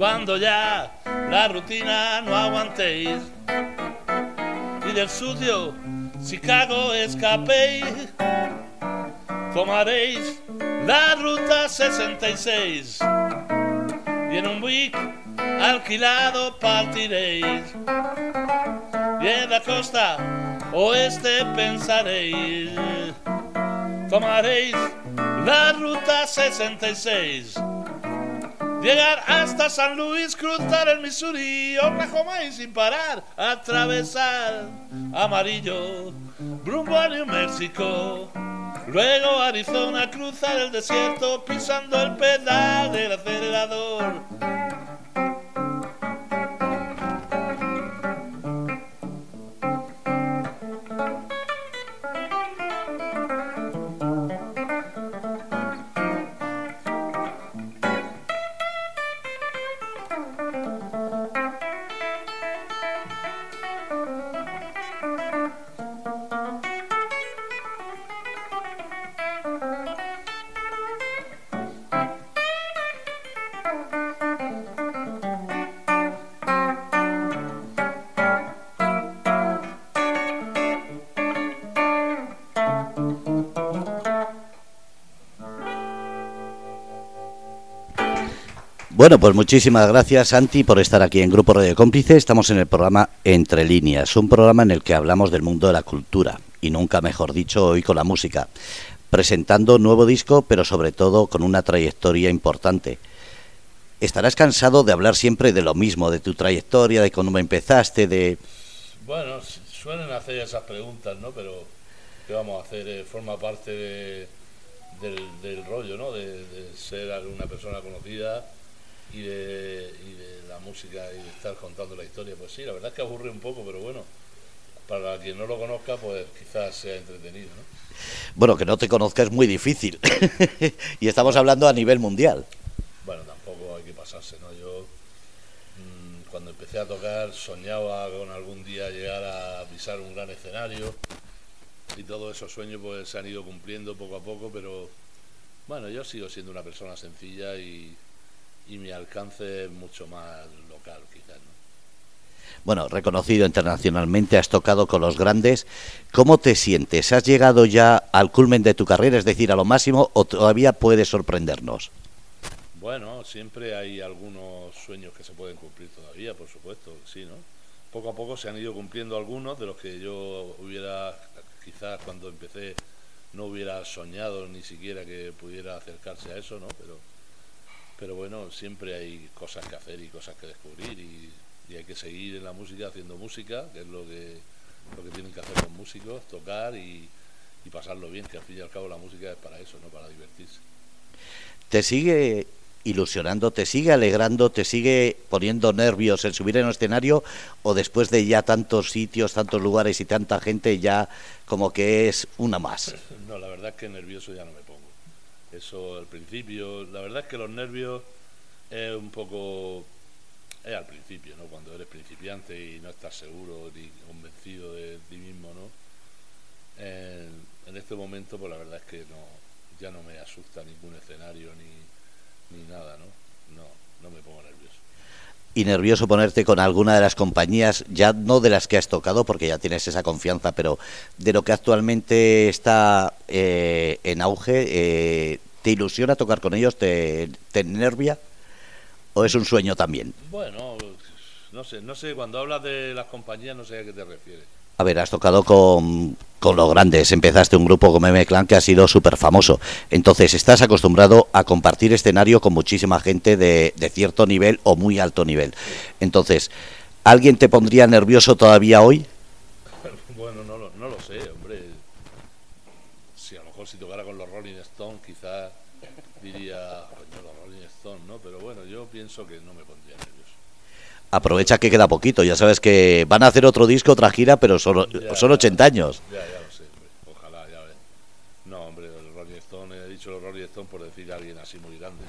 Cuando ya la rutina no aguantéis y del sucio Chicago escapéis, tomaréis la ruta 66 y en un week alquilado partiréis. Y en la costa oeste pensaréis, tomaréis la ruta 66 Llegar hasta San Luis, cruzar el Missouri, Oklahoma y sin parar, atravesar Amarillo, rumbo a New México. Luego Arizona, cruzar el desierto, pisando el pedal del acelerador. Bueno, pues muchísimas gracias Santi por estar aquí en Grupo Radio Cómplice. Estamos en el programa Entre Líneas, un programa en el que hablamos del mundo de la cultura y nunca mejor dicho hoy con la música, presentando nuevo disco, pero sobre todo con una trayectoria importante. Estarás cansado de hablar siempre de lo mismo, de tu trayectoria, de cómo empezaste, de... Bueno, suelen hacer esas preguntas, ¿no? Pero ¿qué vamos a hacer? Eh, forma parte de, del, rollo, ¿no? De, ser una persona conocida y de, la música y de estar contando la historia. Pues sí, la verdad es que aburre un poco, pero bueno, para quien no lo conozca, pues quizás sea entretenido. ¿no? Bueno, que no te conozca es muy difícil. y estamos hablando a nivel mundial. Bueno, tampoco hay que pasarse, ¿no? Yo mmm, cuando empecé a tocar soñaba con algún día llegar a pisar un gran escenario y todos esos sueños pues se han ido cumpliendo poco a poco, pero bueno, yo sigo siendo una persona sencilla y, y mi alcance es mucho más local, quizás. ¿no? Bueno, reconocido internacionalmente, has tocado con los grandes. ¿Cómo te sientes? ¿Has llegado ya al culmen de tu carrera, es decir, a lo máximo, o todavía puedes sorprendernos? Bueno, siempre hay algunos sueños que se pueden cumplir todavía, por supuesto, sí, ¿no? Poco a poco se han ido cumpliendo algunos de los que yo hubiera, quizás cuando empecé, no hubiera soñado ni siquiera que pudiera acercarse a eso, ¿no? Pero pero bueno, siempre hay cosas que hacer y cosas que descubrir y, hay que seguir en la música haciendo música, que es lo que, lo que tienen que hacer los músicos, tocar y, pasarlo bien, que al fin y al cabo la música es para eso, no para divertirse. ¿Te sigue ilusionando, te sigue alegrando, te sigue poniendo nervios el subir en el escenario o después de ya tantos sitios, tantos lugares y tanta gente ya como que es una más? No, la verdad es que nervioso ya no me. Eso al principio, la verdad es que los nervios es un poco, es al principio, ¿no? Cuando eres principiante y no estás seguro ni convencido de ti mismo, ¿no? En, este momento, pues la verdad es que no, ya no me asusta ningún escenario ni, ni nada, ¿no? No, no me pongo nervioso y nervioso ponerte con alguna de las compañías, ya no de las que has tocado, porque ya tienes esa confianza, pero de lo que actualmente está eh, en auge, eh, ¿te ilusiona tocar con ellos? ¿Te, ¿Te nervia? ¿O es un sueño también? Bueno, no sé, no sé, cuando hablas de las compañías no sé a qué te refieres. A ver, has tocado con, con los grandes, empezaste un grupo como M-Clan que ha sido súper famoso. Entonces, estás acostumbrado a compartir escenario con muchísima gente de, de cierto nivel o muy alto nivel. Entonces, ¿alguien te pondría nervioso todavía hoy? Bueno, no, no lo sé, hombre. Si a lo mejor si tocara con los Rolling Stones, quizás diría, coño, los Rolling Stones, ¿no? Pero bueno, yo pienso que no me aprovecha que queda poquito. Ya sabes que van a hacer otro disco, otra gira, pero son, son 80 años. Ya, ya lo sé, hombre. ojalá, ya ves. No, hombre, los Rolling Stones, he dicho los Rolling Stone por decir a alguien así muy grande,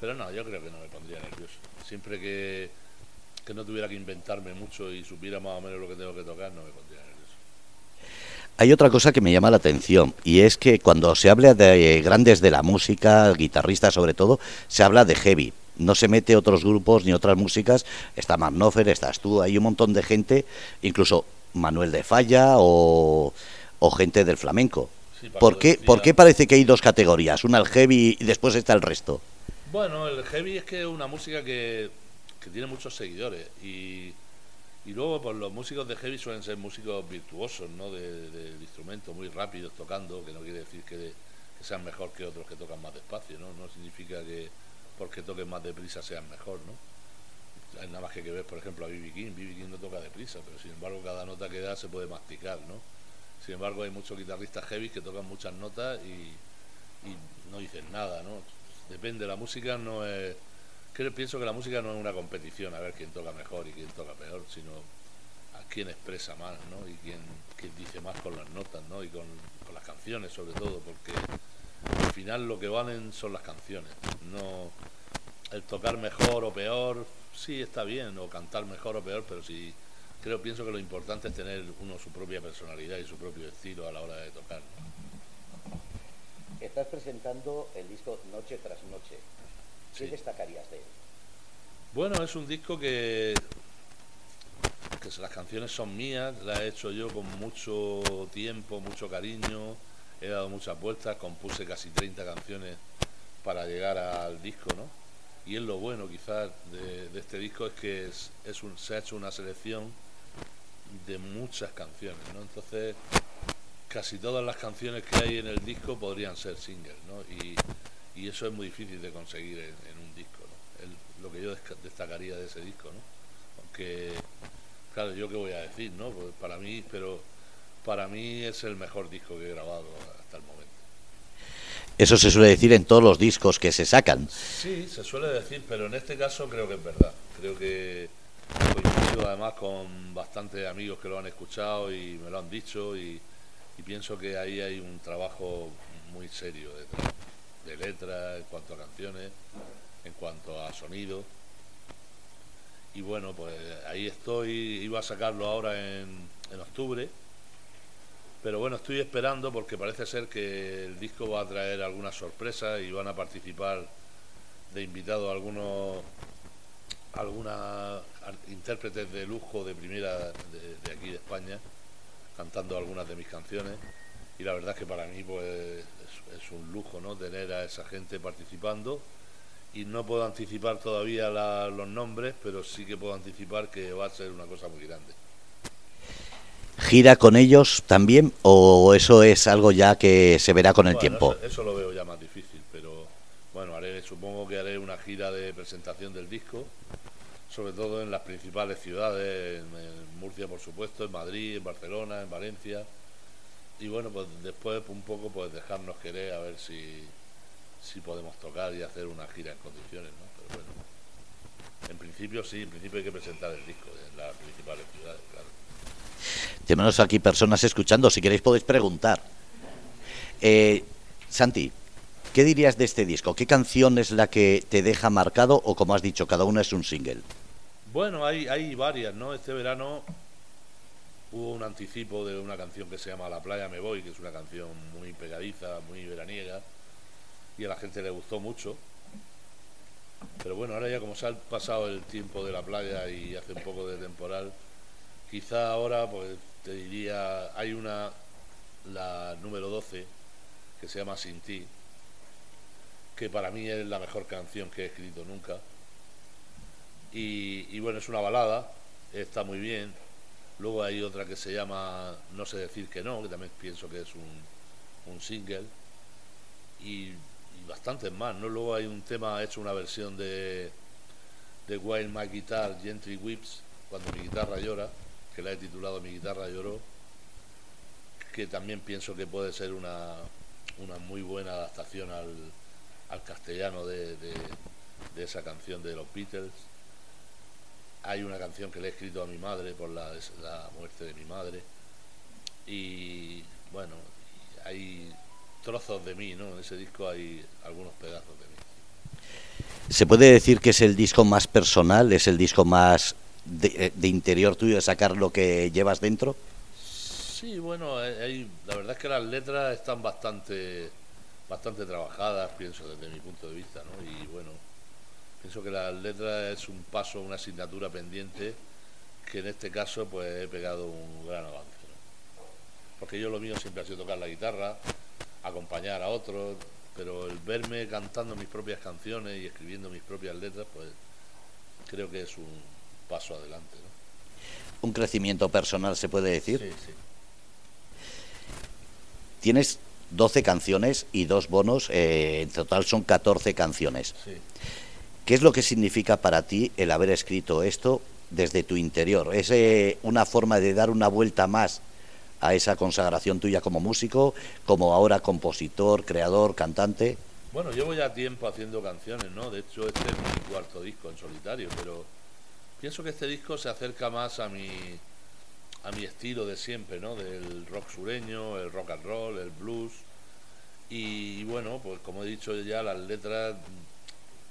Pero, no, yo creo que no me pondría nervioso. Siempre que, que no tuviera que inventarme mucho y supiera más o menos lo que tengo que tocar, no me pondría nervioso. Hay otra cosa que me llama la atención y es que cuando se habla de grandes de la música, guitarristas sobre todo, se habla de heavy. No se mete otros grupos ni otras músicas. Está Magnofer, estás tú, hay un montón de gente, incluso Manuel de Falla o, gente del flamenco. ¿Por, qué, ¿Por qué parece que hay dos categorías? Una el heavy y después está el resto. Bueno, el heavy es que es una música que, que tiene muchos seguidores y y luego, pues los músicos de heavy suelen ser músicos virtuosos, ¿no? De, de, instrumentos muy rápidos tocando, que no quiere decir que, sean mejor que otros que tocan más despacio, ¿no? No significa que porque toquen más deprisa sean mejor, ¿no? Hay nada más que, que ver, por ejemplo, a B.B. King. B.B. King no toca deprisa, pero sin embargo cada nota que da se puede masticar, ¿no? Sin embargo, hay muchos guitarristas heavy que tocan muchas notas y, y no dicen nada, ¿no? Depende, la música no es Creo, pienso que la música no es una competición a ver quién toca mejor y quién toca peor, sino a quién expresa más, ¿no? Y quién, dice más con las notas, ¿no? Y con, las canciones, sobre todo, porque al final lo que valen son las canciones, no el tocar mejor o peor, sí está bien, o cantar mejor o peor, pero sí creo, pienso que lo importante es tener uno su propia personalidad y su propio estilo a la hora de tocar. Estás presentando el disco Noche tras Noche. ¿Qué destacarías de él? Bueno, es un disco que, que las canciones son mías, las he hecho yo con mucho tiempo, mucho cariño, he dado muchas vueltas, compuse casi 30 canciones para llegar al disco, ¿no? Y es lo bueno quizás de, este disco es que es, es un, se ha hecho una selección de muchas canciones, ¿no? Entonces, casi todas las canciones que hay en el disco podrían ser singles, ¿no? Y, y eso es muy difícil de conseguir en, un disco, ¿no? lo que yo destacaría de ese disco, ¿no? Aunque, claro, yo qué voy a decir, ¿no? Pues para mí, pero para mí es el mejor disco que he grabado hasta el momento. Eso se suele decir en todos los discos que se sacan. Sí, se suele decir, pero en este caso creo que es verdad. Creo que coincido además con bastantes amigos que lo han escuchado y me lo han dicho y, y pienso que ahí hay un trabajo muy serio detrás de letras, en cuanto a canciones, en cuanto a sonido. Y bueno, pues ahí estoy, iba a sacarlo ahora en, en octubre, pero bueno, estoy esperando porque parece ser que el disco va a traer algunas sorpresas y van a participar de invitados algunos algunas intérpretes de lujo de primera de, de, aquí de España cantando algunas de mis canciones y la verdad es que para mí pues es un lujo ¿no? tener a esa gente participando y no puedo anticipar todavía los nombres, pero sí que puedo anticipar que va a ser una cosa muy grande. ¿Gira con ellos también o eso es algo ya que se verá con el tiempo? Eso, lo veo ya más difícil, pero bueno, haré, supongo que haré una gira de presentación del disco, sobre todo en las principales ciudades, en Murcia por supuesto, en Madrid, en Barcelona, en Valencia y bueno, pues después un poco pues dejarnos querer a ver si, si podemos tocar y hacer una gira en condiciones, ¿no? Pero bueno, en principio sí, en principio hay que presentar el disco en las principales ciudades. Tenemos aquí personas escuchando, si queréis podéis preguntar. Eh, Santi, ¿qué dirías de este disco? ¿Qué canción es la que te deja marcado o como has dicho, cada una es un single? Bueno, hay, hay varias, ¿no? Este verano hubo un anticipo de una canción que se llama La playa me voy, que es una canción muy pegadiza, muy veraniega, y a la gente le gustó mucho. Pero bueno, ahora ya como se ha pasado el tiempo de la playa y hace un poco de temporal, quizá ahora pues te diría, hay una, la número 12, que se llama Sin ti, que para mí es la mejor canción que he escrito nunca. Y, y bueno, es una balada, está muy bien, Luego hay otra que se llama No sé decir que no, que también pienso que es un, un single. Y, bastantes más, ¿no? Luego hay un tema, hecho una versión de, de While My Guitar Gentry Whips, cuando mi guitarra llora, que la he titulado Mi guitarra lloró, que también pienso que puede ser una, una muy buena adaptación al, al castellano de, de, de esa canción de los Beatles. Hay una canción que le he escrito a mi madre por la, muerte de mi madre. Y bueno, hay trozos de mí, ¿no? En ese disco hay algunos pedazos de mí. ¿Se puede decir que es el disco más personal, es el disco más de, eh, interior tuyo, de sacar lo que llevas dentro? Sí, bueno, hay, la verdad es que las letras están bastante, bastante trabajadas, pienso, desde mi punto de vista, ¿no? Y bueno, pienso que las letras es un paso, una asignatura pendiente que en este caso pues he pegado un gran avance. Porque yo lo mío siempre ha sido tocar la guitarra, acompañar a otros, pero el verme cantando mis propias canciones y escribiendo mis propias letras, pues creo que es un paso adelante. Un crecimiento personal, se puede decir. Sí, sí. Tienes 12 canciones y dos bonos, eh, en total son 14 canciones. Sí. ¿Qué es lo que significa para ti el haber escrito esto desde tu interior? ¿Es eh, una forma de dar una vuelta más a esa consagración tuya como músico, como ahora compositor, creador, cantante? Bueno, llevo ya tiempo haciendo canciones, ¿no? De hecho, este es mi cuarto disco en solitario, pero pienso que este disco se acerca más a mi a mi estilo de siempre, ¿no? Del rock sureño, el rock and roll, el blues. Y, bueno, pues como he dicho ya, las letras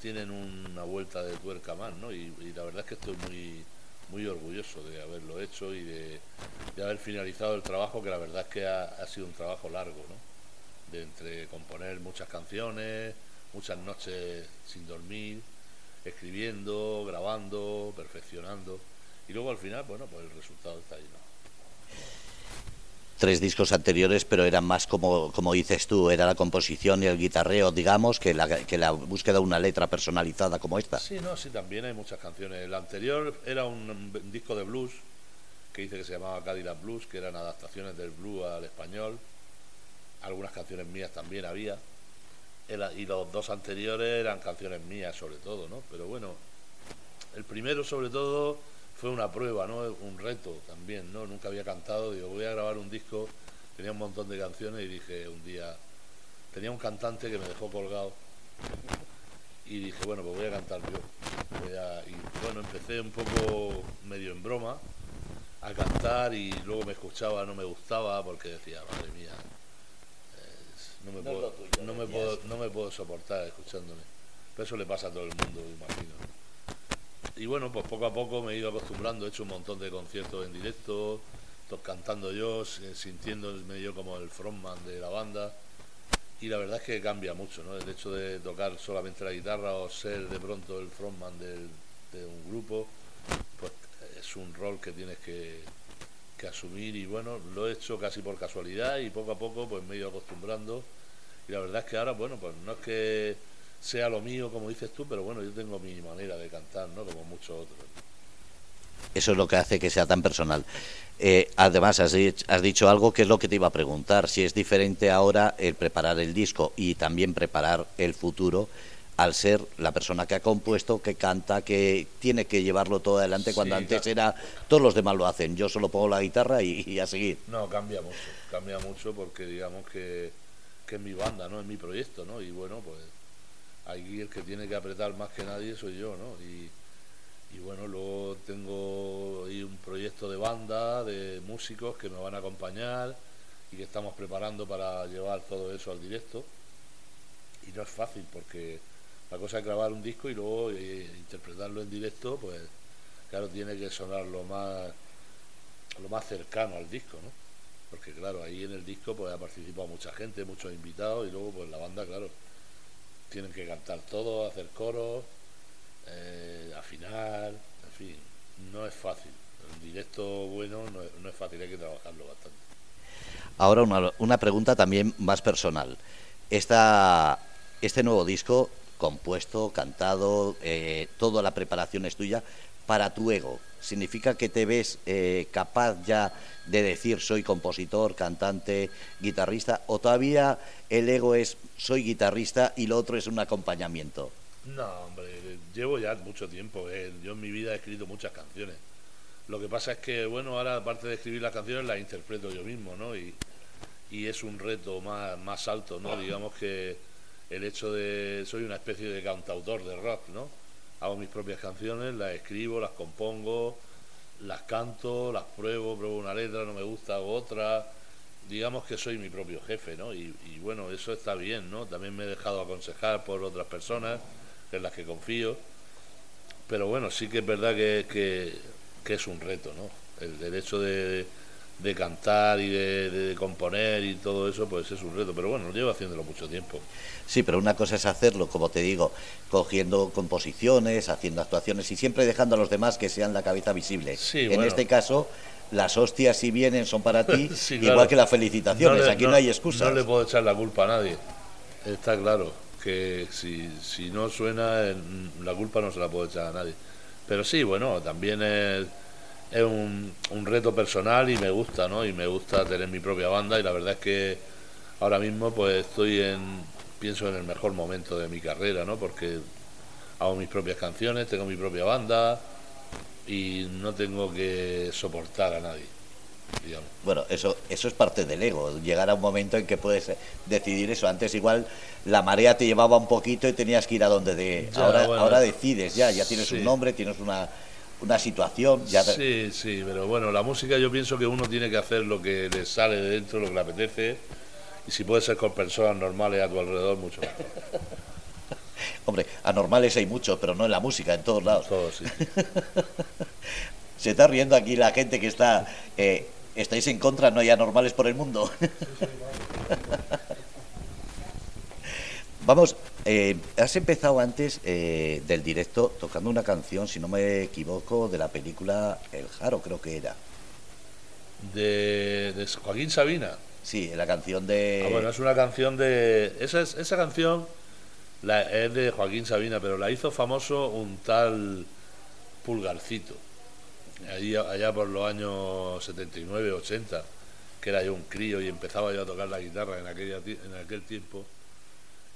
tienen una vuelta de tuerca más, ¿no? y la verdad es que estoy muy muy orgulloso de haberlo hecho y de, haber finalizado el trabajo, que la verdad es que ha, sido un trabajo largo, ¿no? De entre componer muchas canciones, muchas noches sin dormir, escribiendo, grabando, perfeccionando. Y luego al final, bueno, pues el resultado está ahí, ¿no? tres discos anteriores, pero eran más como, como dices tú, era la composición y el guitarreo, digamos, que la, que la búsqueda de una letra personalizada como esta. Sí, no, sí, también hay muchas canciones. El anterior era un, disco de blues que dice que se llamaba Cadillac Blues, que eran adaptaciones del blues al español. Algunas canciones mías también había. Y los dos anteriores eran canciones mías sobre todo, ¿no? Pero bueno, el primero sobre todo fue una prueba, ¿no? Un reto también, ¿no? Nunca había cantado, digo, voy a grabar un disco, tenía un montón de canciones y dije un día, tenía un cantante que me dejó colgado y dije, bueno, pues voy a cantar yo. y bueno, empecé un poco medio en broma a cantar y luego me escuchaba, no me gustaba porque decía, madre mía, no, me, puedo, no, me puedo, no me puedo soportar escuchándome. Pero eso le pasa a todo el mundo, imagino y bueno, pues poco a poco me he ido acostumbrando, he hecho un montón de conciertos en directo, cantando yo, sintiéndome yo como el frontman de la banda. Y la verdad es que cambia mucho, ¿no? El hecho de tocar solamente la guitarra o ser de pronto el frontman de, un grupo, pues es un rol que tienes que, asumir y bueno, lo he hecho casi por casualidad y poco a poco pues me he ido acostumbrando. Y la verdad es que ahora, bueno, pues no es que sea lo mío, como dices tú, pero bueno, yo tengo mi manera de cantar, ¿no? Como muchos otros. Eso es lo que hace que sea tan personal. Eh, además, has, has, dicho algo que es lo que te iba a preguntar, si es diferente ahora el preparar el disco y también preparar el futuro al ser la persona que ha compuesto, que canta, que tiene que llevarlo todo adelante, cuando antes era todos los demás lo hacen, yo solo pongo la guitarra y, a seguir. No, cambia mucho, cambia mucho porque digamos que, que es mi banda, ¿no? Es mi proyecto, ¿no? Y bueno, pues aquí el que tiene que apretar más que nadie soy yo, ¿no? Y, bueno, luego tengo ahí un proyecto de banda, de músicos que me van a acompañar y que estamos preparando para llevar todo eso al directo. Y no es fácil porque la cosa es grabar un disco y luego eh, interpretarlo en directo, pues claro, tiene que sonar lo más, lo más cercano al disco, ¿no? Porque claro, ahí en el disco pues ha participado mucha gente, muchos invitados y luego pues la banda, claro, tienen que cantar todo, hacer coros, eh, afinar, en fin, no es fácil. En directo bueno no es, fácil, hay que trabajarlo bastante. Ahora una, una pregunta también más personal. Esta, este nuevo disco, compuesto, cantado, eh, toda la preparación es tuya, para tu ego? ¿Significa que te ves eh, capaz ya de decir soy compositor, cantante, guitarrista? ¿O todavía el ego es soy guitarrista y lo otro es un acompañamiento? No, hombre, llevo ya mucho tiempo. Eh. Yo en mi vida he escrito muchas canciones. Lo que pasa es que, bueno, ahora aparte de escribir las canciones las interpreto yo mismo, ¿no? Y, y es un reto más, más alto, ¿no? Digamos que el hecho de... Soy una especie de cantautor de rock, ¿no? hago mis propias canciones, las escribo, las compongo, las canto, las pruebo, pruebo una letra, no me gusta, hago otra. digamos que soy mi propio jefe, ¿no? Y, bueno, eso está bien, ¿no? También me he dejado aconsejar por otras personas en las que confío, pero bueno, sí que es verdad que, que, es un reto, ¿no? El, derecho de, de cantar y de, componer y todo eso, pues es un reto, pero bueno, llevo haciéndolo mucho tiempo. Sí, pero una cosa es hacerlo, como te digo, cogiendo composiciones, haciendo actuaciones y siempre dejando a los demás que sean la cabeza visible. en este caso, las hostias si vienen son para ti, igual que las felicitaciones, aquí no, hay excusas. No le puedo echar la culpa a nadie, está claro, que si, si no suena, la culpa no se la puedo echar a nadie. Pero sí, bueno, también es, es un, un reto personal y me gusta, ¿no? Y me gusta tener mi propia banda y la verdad es que ahora mismo pues estoy en, pienso en el mejor momento de mi carrera, ¿no? Porque hago mis propias canciones, tengo mi propia banda, y no tengo que soportar a nadie. Digamos. Bueno, eso, eso es parte del ego, llegar a un momento en que puedes decidir eso. Antes igual la marea te llevaba un poquito y tenías que ir a donde de... ahora, ahora decides ya, ya tienes un nombre, tienes una, una situación. Ya... Sí, sí, pero bueno, la música yo pienso que uno tiene que hacer lo que le sale de dentro, lo que le apetece, y si puede ser con personas normales a tu alrededor, mucho mejor. Hombre, anormales hay muchos, pero no en la música, en todos lados. Todos, sí. Se está riendo aquí la gente que está... Eh, ¿Estáis en contra? ¿No hay anormales por el mundo? Vamos, eh, has empezado antes eh, del directo tocando una canción, si no me equivoco, de la película El Jaro, creo que era. De, Joaquín Sabina. Sí, la canción de... Ah, bueno, es una canción de... Esa, esa canción la, es de Joaquín Sabina, pero la hizo famoso un tal Pulgarcito, allá, allá por los años 79, 80, que era yo un crío y empezaba yo a tocar la guitarra en, aquella, en aquel tiempo.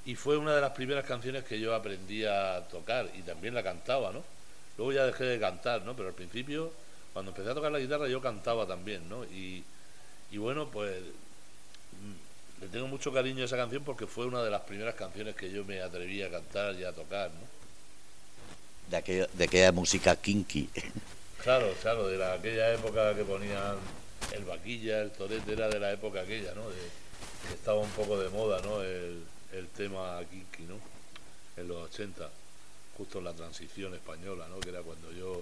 Y fue una de las primeras canciones que yo aprendí a tocar y también la cantaba, ¿no? Luego ya dejé de cantar, ¿no? Pero al principio, cuando empecé a tocar la guitarra, yo cantaba también, ¿no? Y, y bueno, pues le tengo mucho cariño a esa canción porque fue una de las primeras canciones que yo me atreví a cantar y a tocar, ¿no? De, aquella, de aquella música kinky. Claro, claro, de aquella época que ponían el vaquilla, el torete, era de la época aquella, ¿no? que estaba un poco de moda, ¿no? El, el tema kinky, ¿no? En los 80, justo en la transición española, ¿no? Que era cuando yo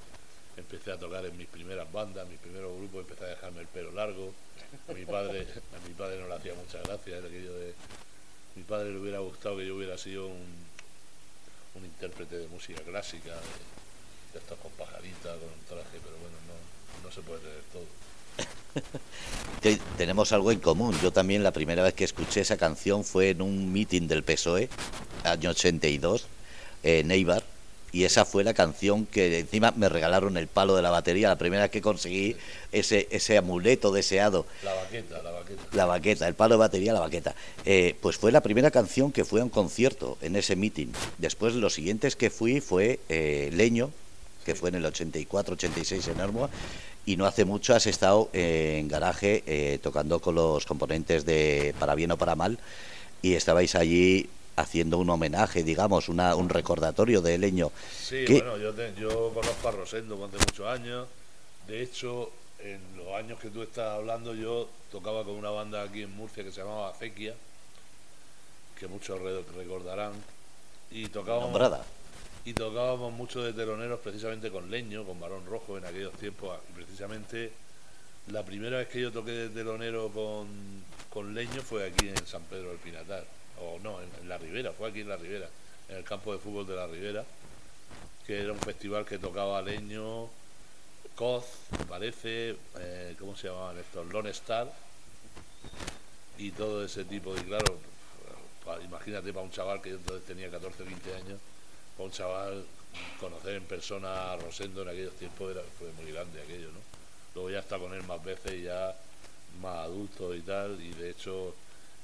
empecé a tocar en mis primeras bandas, mis primeros grupos, empecé a dejarme el pelo largo mi padre, a mi padre no le hacía mucha gracia, era aquello de. mi padre le hubiera gustado que yo hubiera sido un, intérprete de música clásica, de, estos con pajarita, con un traje, pero bueno, no, no se puede tener todo. Tenemos algo en común. Yo también la primera vez que escuché esa canción fue en un meeting del PSOE, año 82, en Eibar y esa fue la canción que encima me regalaron el palo de la batería, la primera que conseguí ese, ese amuleto deseado. La baqueta, la baqueta. La baqueta, el palo de batería, la baqueta. Eh, pues fue la primera canción que fue a un concierto en ese meeting. Después los siguientes que fui fue eh, Leño, que fue en el 84-86 en Armoa, y no hace mucho has estado en garaje eh, tocando con los componentes de Para Bien o Para Mal, y estabais allí haciendo un homenaje, digamos, una, un recordatorio de Leño. Sí, bueno, yo, yo conozco a Rosendo hace muchos años. De hecho, en los años que tú estás hablando, yo tocaba con una banda aquí en Murcia que se llamaba Acequia, que muchos recordarán. Y tocábamos, y tocábamos mucho de teloneros precisamente con Leño, con Barón Rojo en aquellos tiempos. Y precisamente la primera vez que yo toqué de telonero con, con Leño fue aquí en San Pedro del Pinatar o no, en, La Ribera, fue aquí en La Ribera, en el campo de fútbol de La Ribera, que era un festival que tocaba Leño, Coz, me parece, eh, ¿cómo se llamaban estos? Lone Star, y todo ese tipo de, claro, imagínate para un chaval que yo entonces tenía 14 o 20 años, para un chaval conocer en persona a Rosendo en aquellos tiempos era, fue muy grande aquello, ¿no? Luego ya está con él más veces y ya más adulto y tal, y de hecho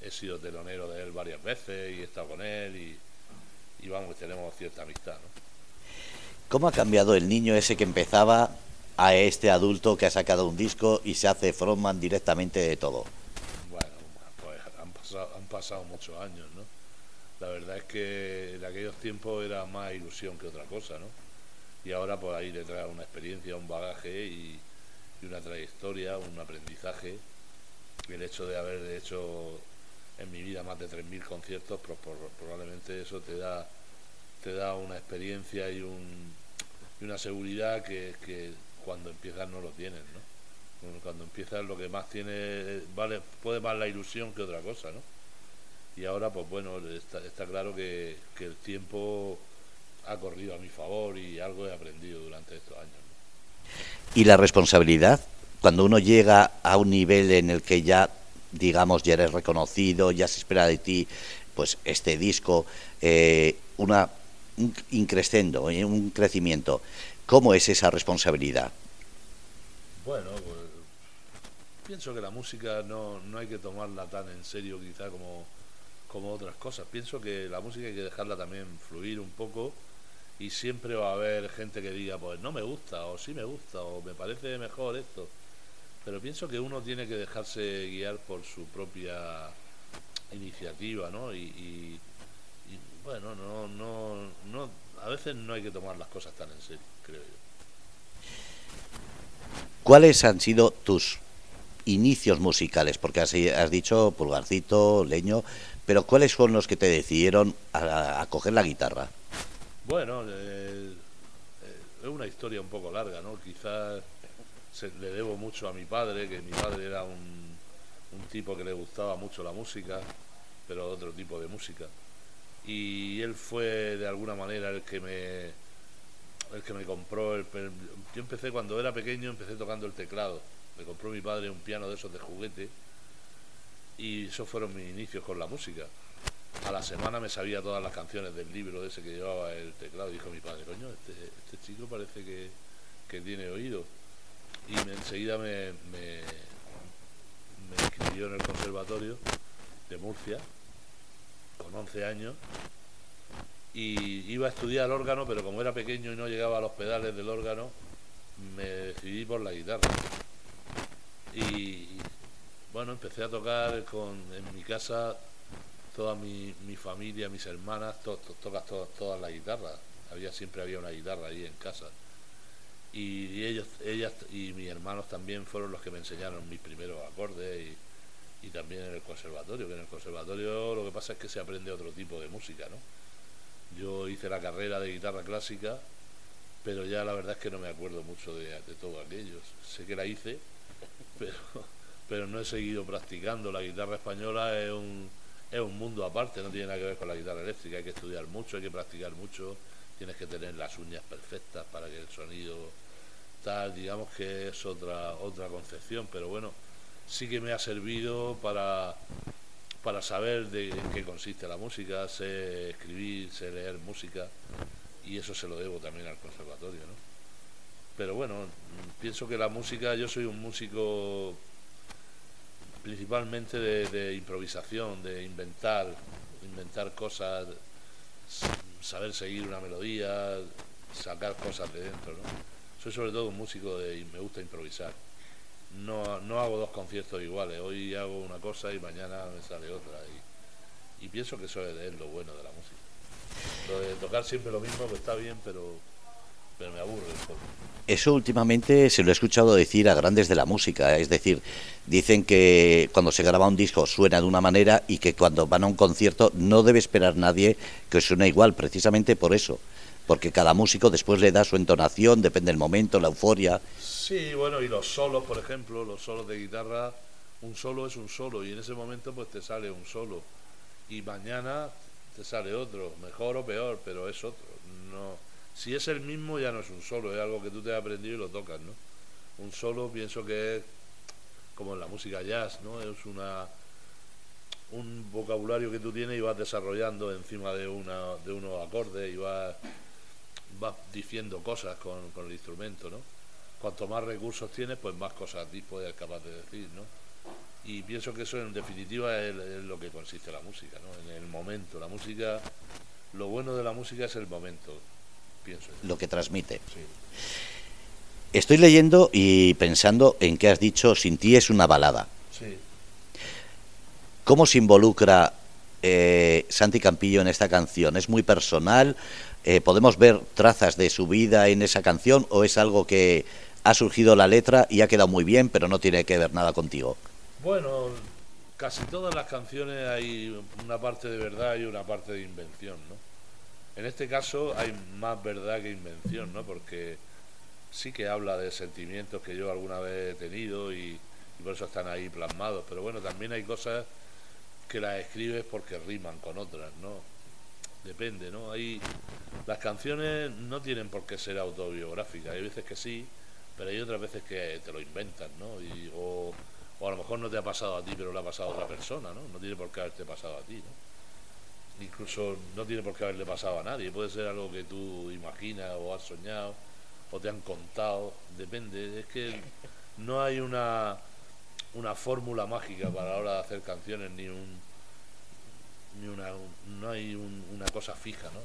he sido telonero de él varias veces y he estado con él y, vamos, tenemos cierta amistad. ¿no? ¿Cómo ha cambiado el niño ese que empezaba a este adulto que ha sacado un disco y se hace frontman directamente de todo? Bueno, pues han pasado, han pasado muchos años, ¿no? La verdad es que en aquellos tiempos era más ilusión que otra cosa, ¿no? Y ahora por ahí le trae una experiencia, un bagaje y, y una trayectoria, un aprendizaje el hecho de haber hecho en mi vida más de 3.000 conciertos, pues, probablemente eso te da, te da una experiencia y, y una seguridad que, que, cuando empiezas no lo tienes, ¿no? Cuando empiezas lo que más tiene, vale, puede más la ilusión que otra cosa, ¿no? Y ahora, pues bueno, está, está claro que, que el tiempo ha corrido a mi favor y algo he aprendido durante estos años. ¿Y la responsabilidad? Cuando uno llega a un nivel en el que ya, digamos, ya eres reconocido, ya se espera de ti, pues este disco, eh, una, un increscendo, eh, un crecimiento, ¿cómo es esa responsabilidad? Bueno, pues, pienso que la música no, no hay que tomarla tan en serio quizá como, como otras cosas. Pienso que la música hay que dejarla también fluir un poco y siempre va a haber gente que diga, pues no me gusta, o sí me gusta, o me parece mejor esto. Pero pienso que uno tiene que dejarse guiar por su propia iniciativa, ¿no? Y, bueno, no, no, no, a veces no hay que tomar las cosas tan en serio, creo yo. ¿Cuáles han sido tus inicios musicales? Porque has, has dicho pulgarcito, leño, pero ¿cuáles son los que te decidieron a coger la guitarra? Bueno, eh, eh, es una historia un poco larga, ¿no? Quizás le debo mucho a mi padre, que mi padre era un, un tipo que le gustaba mucho la música, pero otro tipo de música. Y él fue de alguna manera el que me el que me compró el, yo empecé cuando era pequeño empecé tocando el teclado me compró mi padre un piano de esos de juguete y esos fueron mis inicios con la música a la semana me sabía todas las canciones del libro ese que llevaba el teclado. Dijo mi padre, coño, este, este chico parece que, tiene oído. Y enseguida me, me, me inscribió en el conservatorio de Murcia, con 11 años, y iba a estudiar órgano, pero como era pequeño y no llegaba a los pedales del órgano, me decidí por la guitarra. Y bueno, empecé a tocar con, en mi casa toda mi, mi familia, mis hermanas, to, tocas todas la guitarra. Había, siempre había una guitarra ahí en casa. Y, ellos, ellas y mis hermanos también fueron los que me enseñaron mis primeros acordes y, y también en el conservatorio, que en el conservatorio lo que pasa es que se aprende otro tipo de música, ¿no? Yo hice la carrera de guitarra clásica, pero ya la verdad es que no me acuerdo mucho de, de todo aquello. Sé que la hice, pero, pero no he seguido practicando. La guitarra española es un, es un mundo aparte, no tiene nada que ver con la guitarra eléctrica, hay que estudiar mucho, hay que practicar mucho, tienes que tener las uñas perfectas para que el sonido tal, digamos que es otra, otra concepción, pero bueno, sí que me ha servido para, para saber de en qué consiste la música, sé escribir, sé leer música, y eso se lo debo también al conservatorio, ¿no? Pero bueno, pienso que la música, yo soy un músico principalmente de, improvisación, de inventar, inventar cosas, saber seguir una melodía, sacar cosas de dentro. ¿no? Soy sobre todo un músico de, y me gusta improvisar. No, no hago dos conciertos iguales, hoy hago una cosa y mañana me sale otra. Y, pienso que eso es, lo bueno de la música. Lo de tocar siempre lo mismo, pues está bien, pero pero me aburre Eso últimamente se lo he escuchado decir a grandes de la música, es decir, dicen que cuando se graba un disco suena de una manera y que cuando van a un concierto no debe esperar nadie que suene igual, precisamente por eso, porque cada músico después le da su entonación, depende del momento, la euforia. Sí, bueno, y los solos, por ejemplo, los solos de guitarra, un solo es un solo y en ese momento pues te sale un solo. Y mañana te sale otro, mejor o peor, pero es otro, no si es el mismo ya no es un solo, es algo que tú te has aprendido y lo tocas, ¿no? Un solo pienso que es como en la música jazz, ¿no? Es una un vocabulario que tú tienes y vas desarrollando encima de una de unos acordes y vas vas diciendo cosas con, con el instrumento, ¿no? Cuanto más recursos tienes, pues más cosas puedes capaz de decir, ¿no? Y pienso que eso en definitiva es, es, lo que consiste la música, ¿no? En el momento. La música, lo bueno de la música es el momento lo que transmite. Estoy leyendo y pensando en que has dicho, sin ti es una balada. Sí. ¿Cómo se involucra eh, Santi Campillo en esta canción? ¿Es muy personal? Eh, ¿Podemos ver trazas de su vida en esa canción o es algo que ha surgido la letra y ha quedado muy bien, pero no tiene que ver nada contigo? Bueno, casi todas las canciones hay una parte de verdad y una parte de invención, ¿no? En este caso hay más verdad que invención, ¿no? Porque sí que habla de sentimientos que yo alguna vez he tenido y, por eso están ahí plasmados. Pero bueno, también hay cosas que las escribes porque riman con otras, ¿no? Depende, ¿no? Hay, las canciones no tienen por qué ser autobiográficas. Hay veces que sí, pero hay otras veces que te lo inventan, ¿no? Y, o, o a lo mejor no te ha pasado a ti, pero le ha pasado a otra persona, ¿no? No tiene por qué haberte pasado a ti, ¿no? Incluso no tiene por qué haberle pasado a nadie. Puede ser algo que tú imaginas o has soñado o te han contado. Depende. Es que no hay una una fórmula mágica para la hora de hacer canciones, ni un ni una, no hay una cosa fija, ¿no?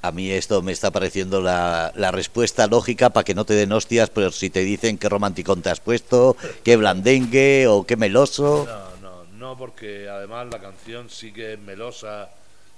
A mí esto me está pareciendo la, la respuesta lógica para que no te den hostias, pero si te dicen qué romántico te has puesto, qué blandengue o qué meloso. No, no, porque además la canción sí que es melosa,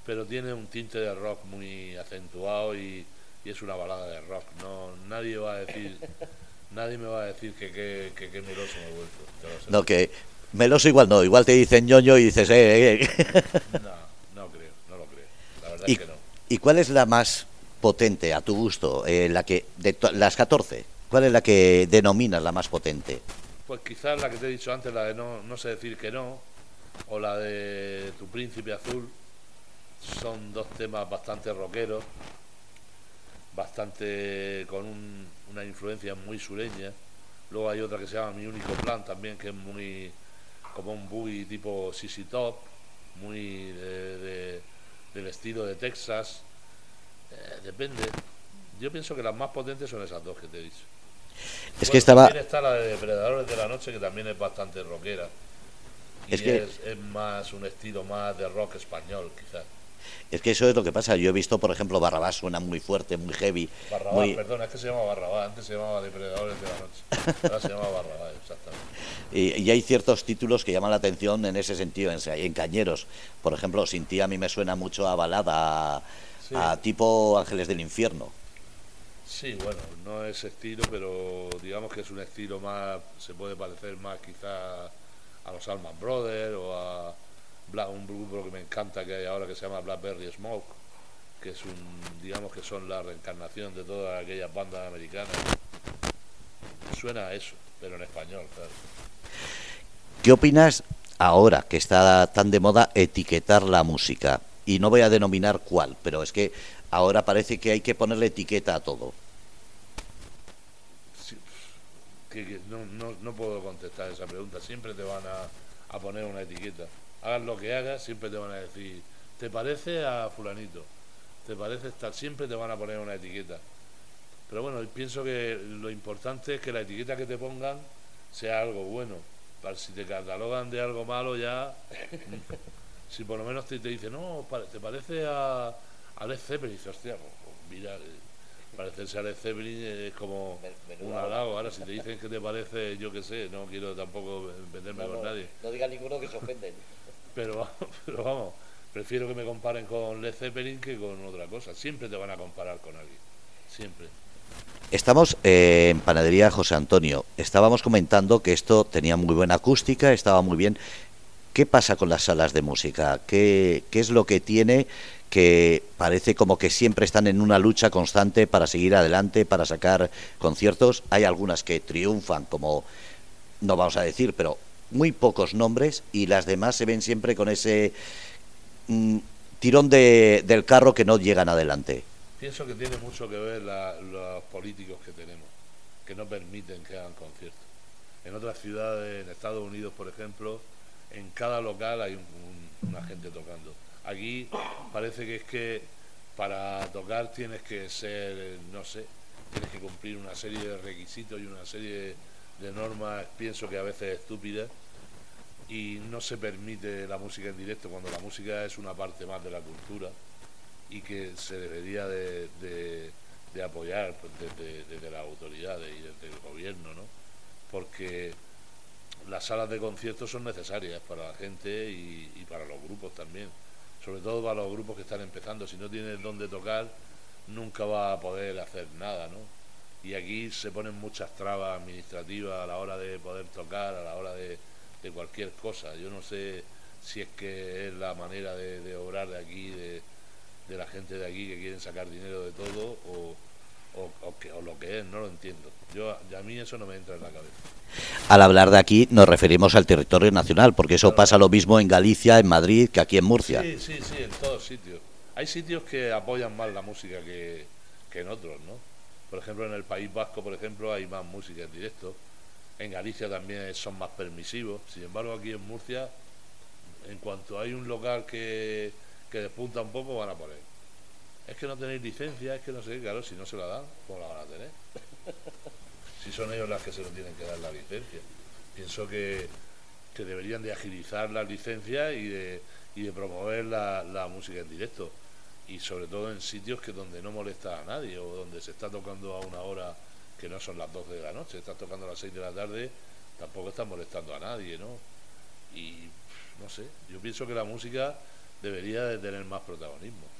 pero tiene un tinte de rock muy acentuado y, y es una balada de rock. No, nadie va a decir nadie me va a decir que qué meloso me he vuelto. No, que meloso igual no, igual te dicen ñoño y dices, eh, eh. No, no creo, no lo creo. La verdad es que no. ¿Y cuál es la más potente a tu gusto? Eh, la que de las 14, ¿cuál es la que denominas la más potente? Pues quizás la que te he dicho antes, la de no, no sé decir que no, o la de Tu Príncipe Azul, son dos temas bastante rockeros, bastante con una influencia muy sureña. Luego hay otra que se llama Mi Único Plan también, que es muy como un boogie tipo CC Top, muy del estilo de Texas. Eh, depende. Yo pienso que las más potentes son esas dos que te he dicho. Es que estaba. También está la de Depredadores de la Noche, que también es bastante rockera. Y es, que... es más un estilo más de rock español, quizás. Es que eso es lo que pasa. Yo he visto, por ejemplo, Barrabás suena muy fuerte, muy heavy. Barrabás, perdón, es que se llama Barrabás, antes se llamaba Depredadores de la Noche. Ahora se llama Barrabás, exactamente. Y, hay ciertos títulos que llaman la atención en ese sentido, en, en Cañeros. Por ejemplo, Sin ti a mí me suena mucho a balada, a, tipo Ángeles del Infierno. Sí, bueno, no es estilo, pero digamos que es un estilo más, se puede parecer más quizá a los Alman Brothers o a un grupo que me encanta que hay ahora que se llama Blackberry Smoke, que es un, digamos que son la reencarnación de todas aquellas bandas americanas. Suena a eso, pero en español, claro. ¿Qué opinas ahora que está tan de moda etiquetar la música? Y no voy a denominar cuál, pero es que ahora parece que hay que ponerle etiqueta a todo. No, no, no, puedo contestar esa pregunta. Siempre te van a, a poner una etiqueta hagas lo que hagas, siempre te van a decir, ¿te parece a fulanito? ¿Te parece estar? Siempre te van a poner una etiqueta. Pero bueno, pienso que lo importante es que la etiqueta que te pongan sea algo bueno. Para si te catalogan de algo malo ya, si por lo menos te, te dicen, no, ¿te parece a, a Led Zeppelin? dices, hostia, pues, pues mira, eh, parecerse a Led Zeppelin es como un halago. Ahora, si te dicen que te parece, yo qué sé, no quiero tampoco venderme con nadie. No diga ninguno que se ofenden. Pero, pero vamos, prefiero que me comparen con Led Zeppelin que con otra cosa. Siempre te van a comparar con alguien. Siempre. Estamos eh, en Panadería José Antonio. Estábamos comentando que esto tenía muy buena acústica, estaba muy bien. ¿Qué pasa con las salas de música? ¿Qué, qué es lo que tiene que parece como que siempre están en una lucha constante para seguir adelante, para sacar conciertos? Hay algunas que triunfan, como no vamos a decir, pero muy pocos nombres y las demás se ven siempre con ese mm, tirón de, del carro que no llegan adelante. Pienso que tiene mucho que ver los políticos que tenemos, que no permiten que hagan conciertos. En otras ciudades, en Estados Unidos, por ejemplo, en cada local hay un, una gente tocando. Aquí parece que es que para tocar tienes que ser, no sé, tienes que cumplir una serie de requisitos y una serie de normas, pienso que a veces estúpidas, y no se permite la música en directo cuando la música es una parte más de la cultura y que se debería de, de, apoyar pues, desde, desde las autoridades y desde el gobierno, ¿no? Porque las salas de conciertos son necesarias para la gente y, para los grupos también, sobre todo para los grupos que están empezando. Si no tienes dónde tocar, nunca va a poder hacer nada, ¿no? Y aquí se ponen muchas trabas administrativas a la hora de poder tocar, a la hora de de cualquier cosa. Yo no sé si es que es la manera de, obrar de aquí, de, la gente de aquí que quieren sacar dinero de todo o, o, lo que es, no lo entiendo. Yo, a mí eso no me entra en la cabeza. Al hablar de aquí nos referimos al territorio nacional, porque eso pasa lo mismo en Galicia, en Madrid, que aquí en Murcia. Sí, sí, sí, en todos sitios. Hay sitios que apoyan más la música que, que en otros, ¿no? Por ejemplo, en el País Vasco, por ejemplo, hay más música en directo. En Galicia también son más permisivos. Sin embargo, aquí en Murcia, en cuanto hay un local que, que despunta un poco, van a poner. Es que no tenéis licencia, es que no sé, claro, si no se la dan, ¿cómo la van a tener? si son ellos las que se lo tienen que dar la licencia. Pienso que, que deberían de agilizar la licencia y de, y de promover la, la música en directo y sobre todo en sitios que donde no molesta a nadie o donde se está tocando a una hora que no son las 12 de la noche, está tocando a las 6 de la tarde, tampoco está molestando a nadie, ¿no? Y no sé, yo pienso que la música debería de tener más protagonismo.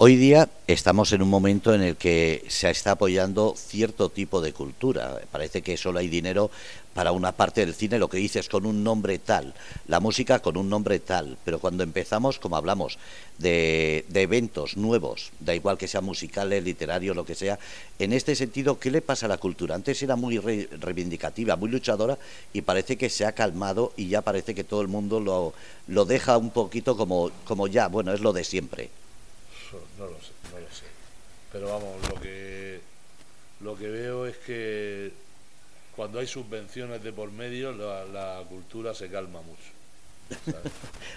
Hoy día estamos en un momento en el que se está apoyando cierto tipo de cultura. Parece que solo hay dinero para una parte del cine, lo que dices, con un nombre tal, la música con un nombre tal. Pero cuando empezamos, como hablamos, de, eventos nuevos, da igual que sean musicales, literarios, lo que sea, en este sentido, ¿qué le pasa a la cultura? Antes era muy reivindicativa, muy luchadora y parece que se ha calmado y ya parece que todo el mundo lo, lo deja un poquito como, como ya, bueno, es lo de siempre no lo sé, no lo sé. Pero vamos, lo que, lo que veo es que cuando hay subvenciones de por medio, la, cultura se calma mucho.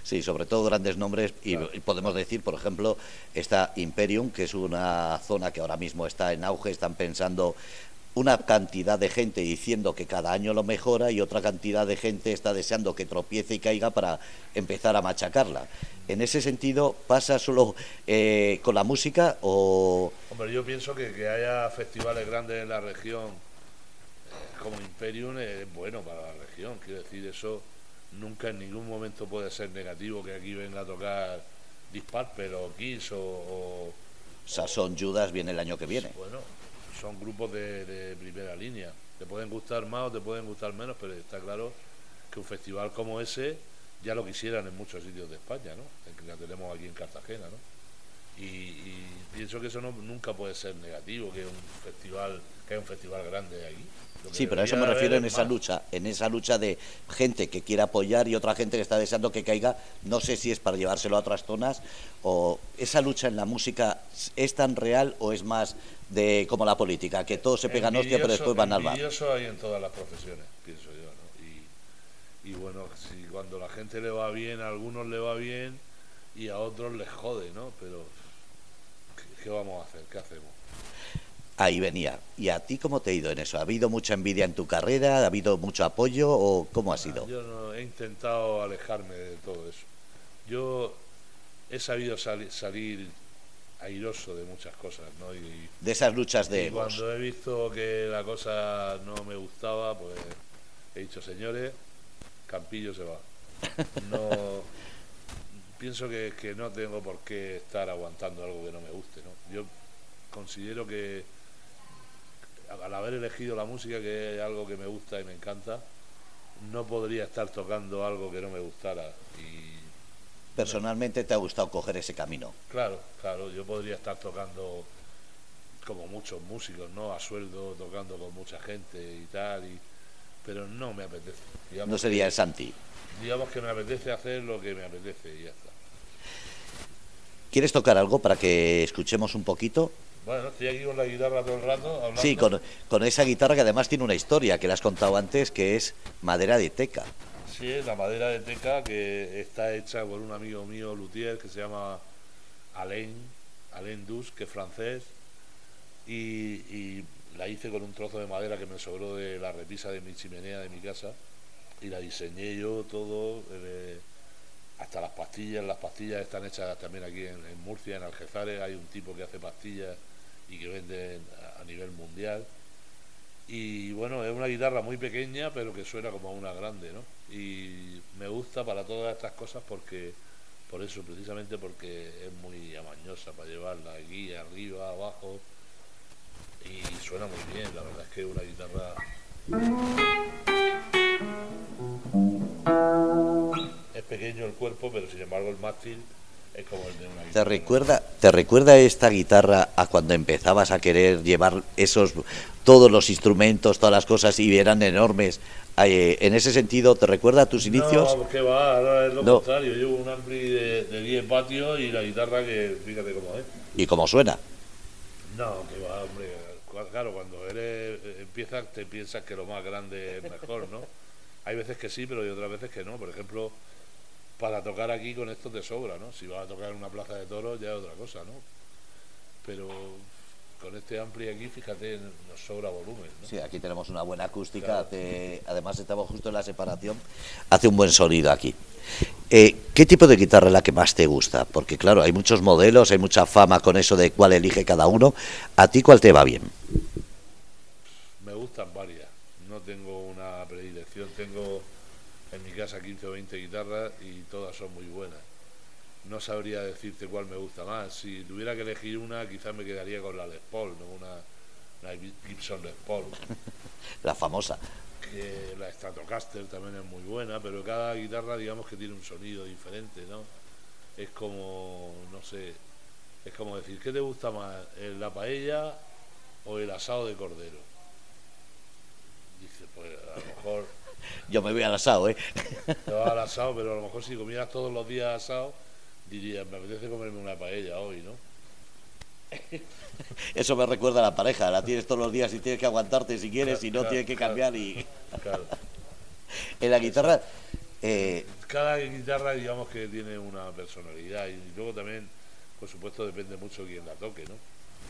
Sí, sobre todo grandes nombres y, podemos decir, por ejemplo, está Imperium, que es una zona que ahora mismo está en auge, están pensando una cantidad de gente diciendo que cada año lo mejora y otra cantidad de gente está deseando que tropiece y caiga para empezar a machacarla. En ese sentido, ¿pasa solo eh, con la música o...? Hombre, yo pienso que, que haya festivales grandes en la región eh, como Imperium es bueno para la región. Quiero decir, eso nunca en ningún momento puede ser negativo que aquí venga a tocar Disparper o Kiss o... o Sasson Judas viene el año que viene. Bueno, son grupos de, primera línea. Te pueden gustar más o te pueden gustar menos, pero está claro que un festival como ese ya lo quisieran en muchos sitios de España, ¿no? La tenemos aquí en Cartagena, ¿no? Y, pienso que eso no, nunca puede ser negativo, que un festival, que haya un festival grande aquí. Sí, pero a eso me refiero en esa lucha, en esa lucha de gente que quiere apoyar y otra gente que está deseando que caiga. No sé si es para llevárselo a otras zonas o esa lucha en la música es tan real o es más de como la política, que todos se pegan hostia pero después van al bar. Eso hay en todas las profesiones, pienso yo, ¿no? Y, bueno, si cuando la gente le va bien, a algunos le va bien y a otros les jode, ¿no? Pero ¿qué vamos a hacer? ¿Qué hacemos? Ahí venía. ¿Y a ti cómo te ha ido en eso? ¿Ha habido mucha envidia en tu carrera? ¿Ha habido mucho apoyo o cómo ha sido? Yo no, he intentado alejarme de todo eso. Yo he sabido salir airoso de muchas cosas, ¿no? Y, de esas luchas de... Y cuando he visto que la cosa no me gustaba, pues he dicho, señores, Campillo se va. No... pienso que, que no tengo por qué estar aguantando algo que no me guste, ¿no? Yo considero que al haber elegido la música, que es algo que me gusta y me encanta, no podría estar tocando algo que no me gustara. Y Personalmente te ha gustado coger ese camino. Claro, claro, yo podría estar tocando como muchos músicos, ¿no? A sueldo, tocando con mucha gente y tal, y... pero no me apetece. no sería el Santi. Digamos que me apetece hacer lo que me apetece y ya está. ¿Quieres tocar algo para que escuchemos un poquito? Bueno, estoy aquí con la guitarra todo el rato hablando. Sí, con, con esa guitarra que además tiene una historia que le has contado antes, que es madera de teca. Sí, es la madera de teca que está hecha por un amigo mío, luthier, que se llama Alain, Alain Dus, que es francés, y, la hice con un trozo de madera que me sobró de la repisa de mi chimenea de mi casa, y la diseñé yo todo, eh, hasta las pastillas, las pastillas están hechas también aquí en, en Murcia, en Algezares, hay un tipo que hace pastillas y que vende a nivel mundial. Y bueno, es una guitarra muy pequeña, pero que suena como una grande, ¿no? Y me gusta para todas estas cosas porque, por eso, precisamente porque es muy amañosa para llevarla aquí, arriba, abajo. Y suena muy bien, la verdad es que es una guitarra Es pequeño el cuerpo, pero sin embargo el mástil es como el de una ¿Te guitarra. recuerda, ¿Te recuerda esta guitarra a cuando empezabas a querer llevar esos todos los instrumentos, todas las cosas y eran enormes? Eh, en ese sentido, ¿te recuerda a tus inicios? No, que va, ahora es lo No. contrario. Llevo un ampli de, de 10 patios y la guitarra que fíjate cómo es. ¿Y cómo suena? No, que va, hombre. Claro, cuando eres empiezas te piensas que lo más grande es mejor, ¿no? Hay veces que sí, pero hay otras veces que no. Por ejemplo, para tocar aquí con esto te sobra, ¿no? Si vas a tocar en una plaza de toros ya es otra cosa, ¿no? Pero con este ampli aquí, fíjate, nos sobra volumen, ¿no? Sí, aquí tenemos una buena acústica. Claro. hace- además, estamos justo en la separación. Hace un buen sonido aquí. Eh, ¿Qué tipo de guitarra es la que más te gusta? Porque, claro, hay muchos modelos, hay mucha fama con eso de cuál elige cada uno. ¿A ti cuál te va bien? Me gustan varias, no tengo una predilección, tengo casa 15 o 20 guitarras y todas son muy buenas. No sabría decirte cuál me gusta más. Si tuviera que elegir una, quizás me quedaría con la Les Paul, ¿no? una, una Gibson Les Paul, La famosa. que la Stratocaster también es muy buena, pero cada guitarra digamos que tiene un sonido diferente, ¿no? Es como, no sé, es como decir, ¿qué te gusta más, el- la paella o el asado de cordero? Dice, pues a lo mejor Yo me voy al asado, ¿eh? te vas al asado, pero a lo mejor si comieras todos los días asado, dirías, me apetece comerme una paella hoy, ¿no? Eso me recuerda a la pareja. La tienes todos los días y tienes que aguantarte si quieres, Claro, y no claro, tienes que cambiar. Y Claro. en la guitarra, eh, cada guitarra digamos que tiene una personalidad y luego también por supuesto depende mucho quién la toque no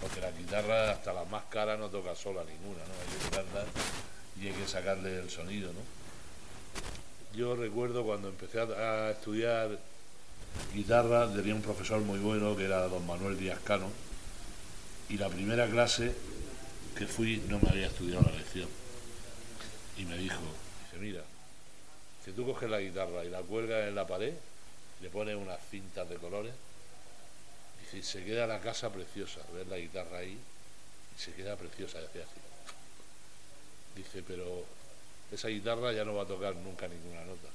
porque la guitarra hasta la más cara no toca sola ninguna no hay que tocarla y hay que sacarle el sonido no yo recuerdo cuando empecé a, estudiar guitarra tenía un profesor muy bueno que era don Manuel Díaz Cano y la primera clase que fui no me había estudiado la lección y me dijo dice mira si tú coges la guitarra y la cuelgas en la pared, le pones unas cintas de colores, y se queda la casa preciosa. Ves la guitarra ahí y se queda preciosa, decía así. Dice, pero esa guitarra ya no va a tocar nunca ninguna nota.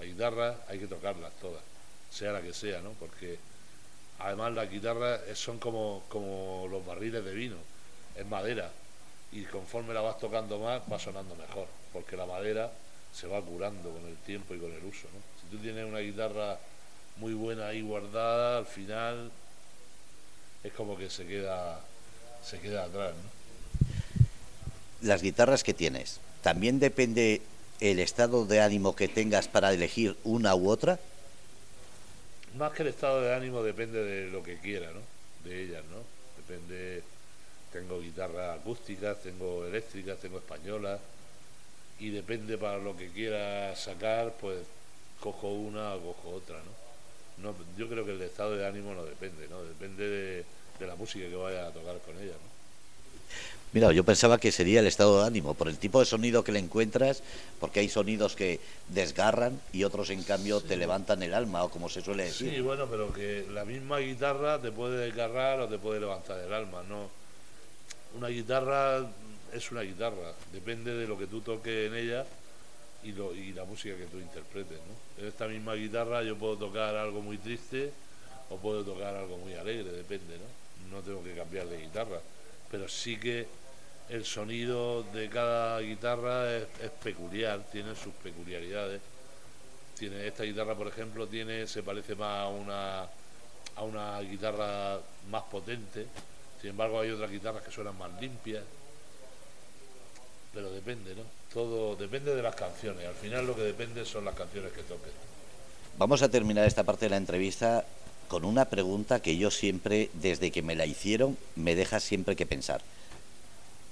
La guitarra hay que tocarlas todas, sea la que sea, ¿no? Porque además las guitarras son como, como los barriles de vino, es madera. Y conforme la vas tocando más, va sonando mejor, porque la madera se va curando con el tiempo y con el uso. ¿no? Si tú tienes una guitarra muy buena ahí guardada, al final es como que se queda, se queda atrás. ¿no? las guitarras que tienes, ¿también depende el estado de ánimo que tengas para elegir una u otra? Más que el estado de ánimo depende de lo que quiera, ¿no? De ellas, ¿no? Depende. Tengo guitarras acústicas, tengo eléctricas, tengo españolas. Y depende para lo que quiera sacar, pues cojo una o cojo otra, ¿no? no yo creo que el estado de ánimo no depende, ¿no? Depende de, la música que vaya a tocar con ella, ¿no? Mira, yo pensaba que sería el estado de ánimo, por el tipo de sonido que le encuentras, porque hay sonidos que desgarran y otros, en cambio, te levantan el alma, o como se suele decir. Sí, bueno, pero que la misma guitarra te puede desgarrar o te puede levantar el alma, ¿no? Una guitarra es una guitarra, depende de lo que tú toques en ella y, lo, y la música que tú interpretes, ¿no? En esta misma guitarra yo puedo tocar algo muy triste o puedo tocar algo muy alegre, depende, ¿no? No tengo que cambiar de guitarra, pero sí que el sonido de cada guitarra es, peculiar, tiene sus peculiaridades. Tiene esta guitarra, por ejemplo, tiene se parece más a una a una guitarra más potente. Sin embargo, hay otras guitarras que suenan más limpias. Pero depende, ¿no? Todo depende de las canciones. Al final lo que depende son las canciones que toques. Vamos a terminar esta parte de la entrevista con una pregunta que yo siempre, desde que me la hicieron, me deja siempre que pensar.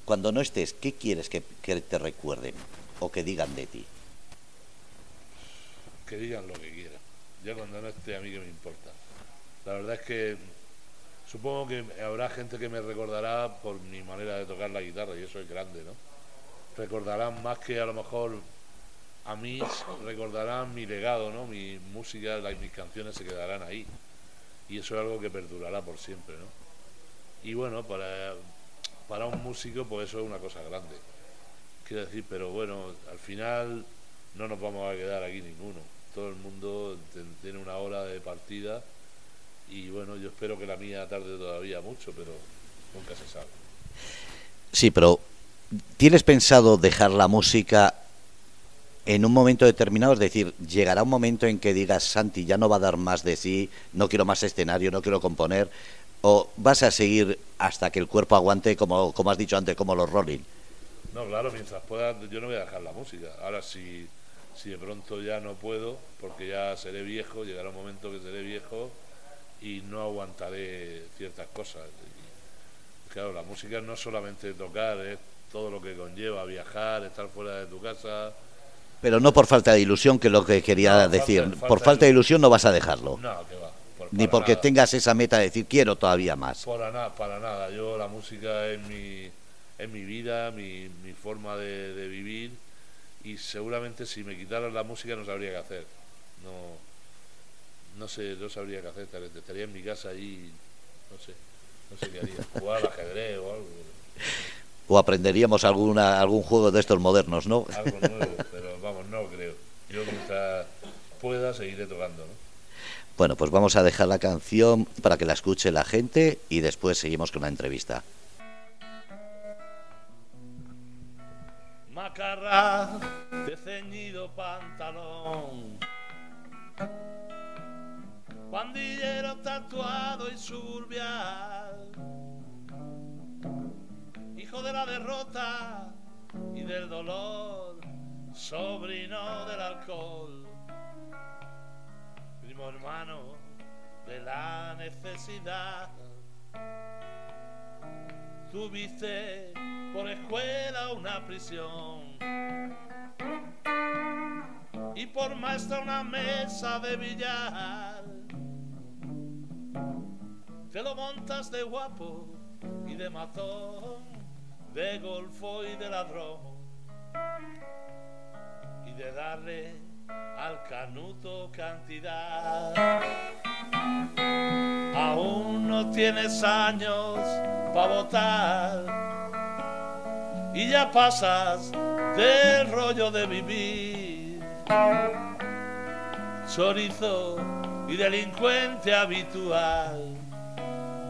Cuando no estés, ¿qué quieres que, te recuerden o que digan de ti? Que digan lo que quieran. Ya cuando no esté, a mí que me importa. La verdad es que supongo que habrá gente que me recordará por mi manera de tocar la guitarra y eso es grande, ¿no? Recordarán más que a lo mejor a mí recordarán mi legado, ¿no? Mi música, la- mis canciones se quedarán ahí. Y eso es algo que perdurará por siempre, ¿no? Y bueno, para, para un músico, pues eso es una cosa grande. Quiero decir, pero bueno, al final no nos vamos a quedar aquí ninguno. Todo el mundo tiene una hora de partida y bueno, yo espero que la mía tarde todavía mucho, pero nunca se sabe. Sí, pero ¿tienes pensado dejar la música en un momento determinado? Es decir, llegará un momento en que digas, Santi, ya no va a dar más de sí, no quiero más escenario, no quiero componer, o vas a seguir hasta que el cuerpo aguante, como, como has dicho antes, como los Rolling. No, claro, mientras pueda, yo no voy a dejar la música. Ahora, si, si de pronto ya no puedo, porque ya seré viejo, llegará un momento que seré viejo y no aguantaré ciertas cosas. claro, la música no es solamente tocar, es todo lo que conlleva, viajar, estar fuera de tu casa. Pero no por falta de ilusión, que es lo que quería decir. por falta de ilusión no vas a dejarlo. No, que va. Ni porque tengas esa meta de decir quiero todavía más. Para nada, para nada. Yo la música es mi, es mi vida, mi, mi forma de, de, vivir y seguramente si me quitaran la música no sabría qué hacer. No, no sé, no sabría qué hacer, estaría en mi casa ahí, no sé, no sé qué haría, jugar al ajedrez o algo. O aprenderíamos alguna, algún juego de estos modernos, ¿no? Algo nuevo, pero vamos, no creo. Yo mientras pueda seguiré tocando, ¿no? Bueno, pues vamos a dejar la canción para que la escuche la gente y después seguimos con la entrevista. Macarra de ceñido pantalón pandillero tatuado y surbial, de la derrota y del dolor, sobrino del alcohol, primo hermano de la necesidad. Tuviste por escuela una prisión y por maestra una mesa de billar te lo montas de guapo y de matón, de golfo y de ladrón, y de darle al canuto cantidad. Aún no tienes años para votar y ya pasas del rollo de vivir. Chorizo y delincuente habitual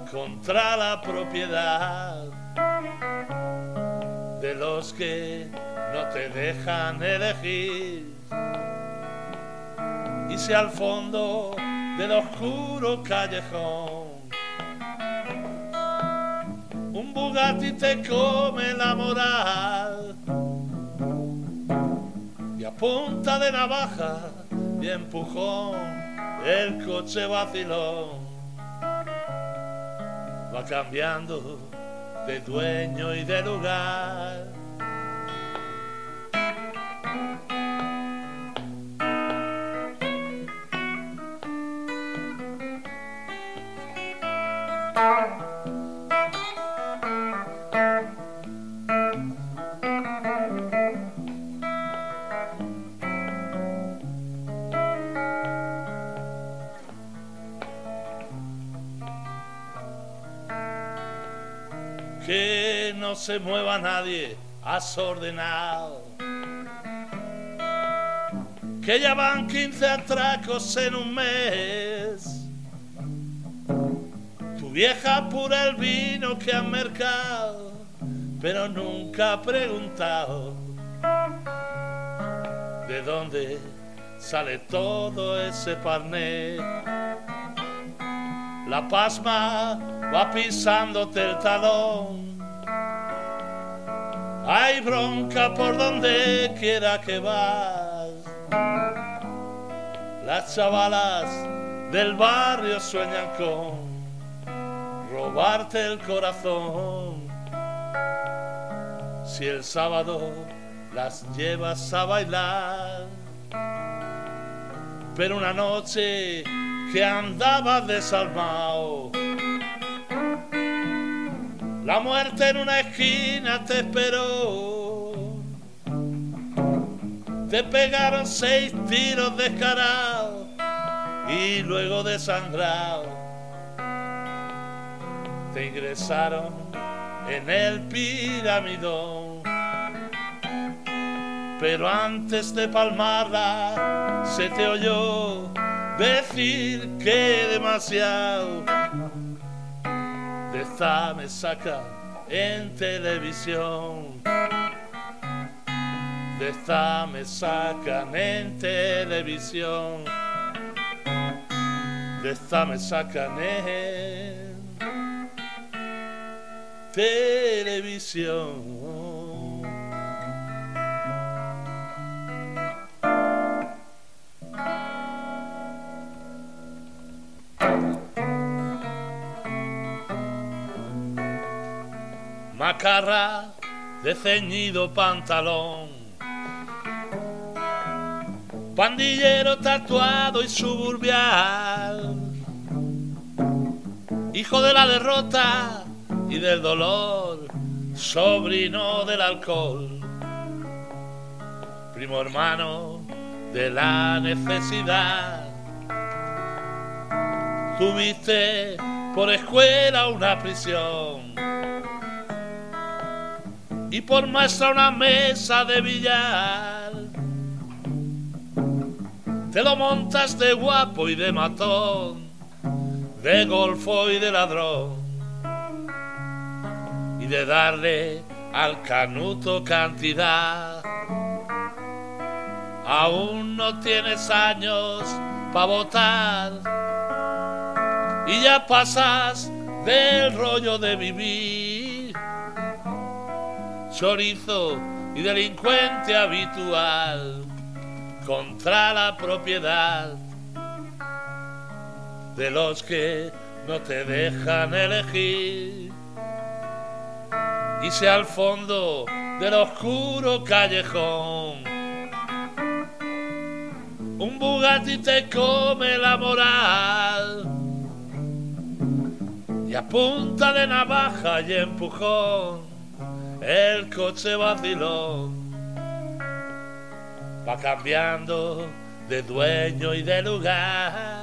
contra la propiedad de los que no te dejan elegir. Y si al fondo del oscuro callejón un Bugatti te come la moral y a punta de navaja y empujón el coche vacilón va cambiando de dueño y de lugar. Se mueva nadie, has ordenado. Que ya van 15 atracos en un mes. Tu vieja apura el vino que han mercado, pero nunca ha preguntado de dónde sale todo ese parné. La pasma va pisándote el talón hay bronca por donde quiera que vas. Las chavalas del barrio sueñan con robarte el corazón. Si el sábado las llevas a bailar, pero una noche que andaba desalmado la muerte en una esquina te esperó. Te pegaron seis tiros descarados y luego desangrado. Te ingresaron en el piramidón. pero antes de palmarla se te oyó decir que demasiado de esta me saca en televisión. De sacan en televisión. De sacan en televisión. Macarra de ceñido pantalón. Pandillero tatuado y suburbial, hijo de la derrota y del dolor, sobrino del alcohol, primo hermano de la necesidad. Tuviste por escuela una prisión y por maestra una mesa de billar. Te lo montas de guapo y de matón, de golfo y de ladrón, y de darle al canuto cantidad. Aún no tienes años para votar y ya pasas del rollo de vivir chorizo y delincuente habitual contra la propiedad de los que no te dejan elegir. Si al fondo del oscuro callejón un Bugatti te come la moral y a punta de navaja y empujón el coche vacilón va cambiando de dueño y de lugar.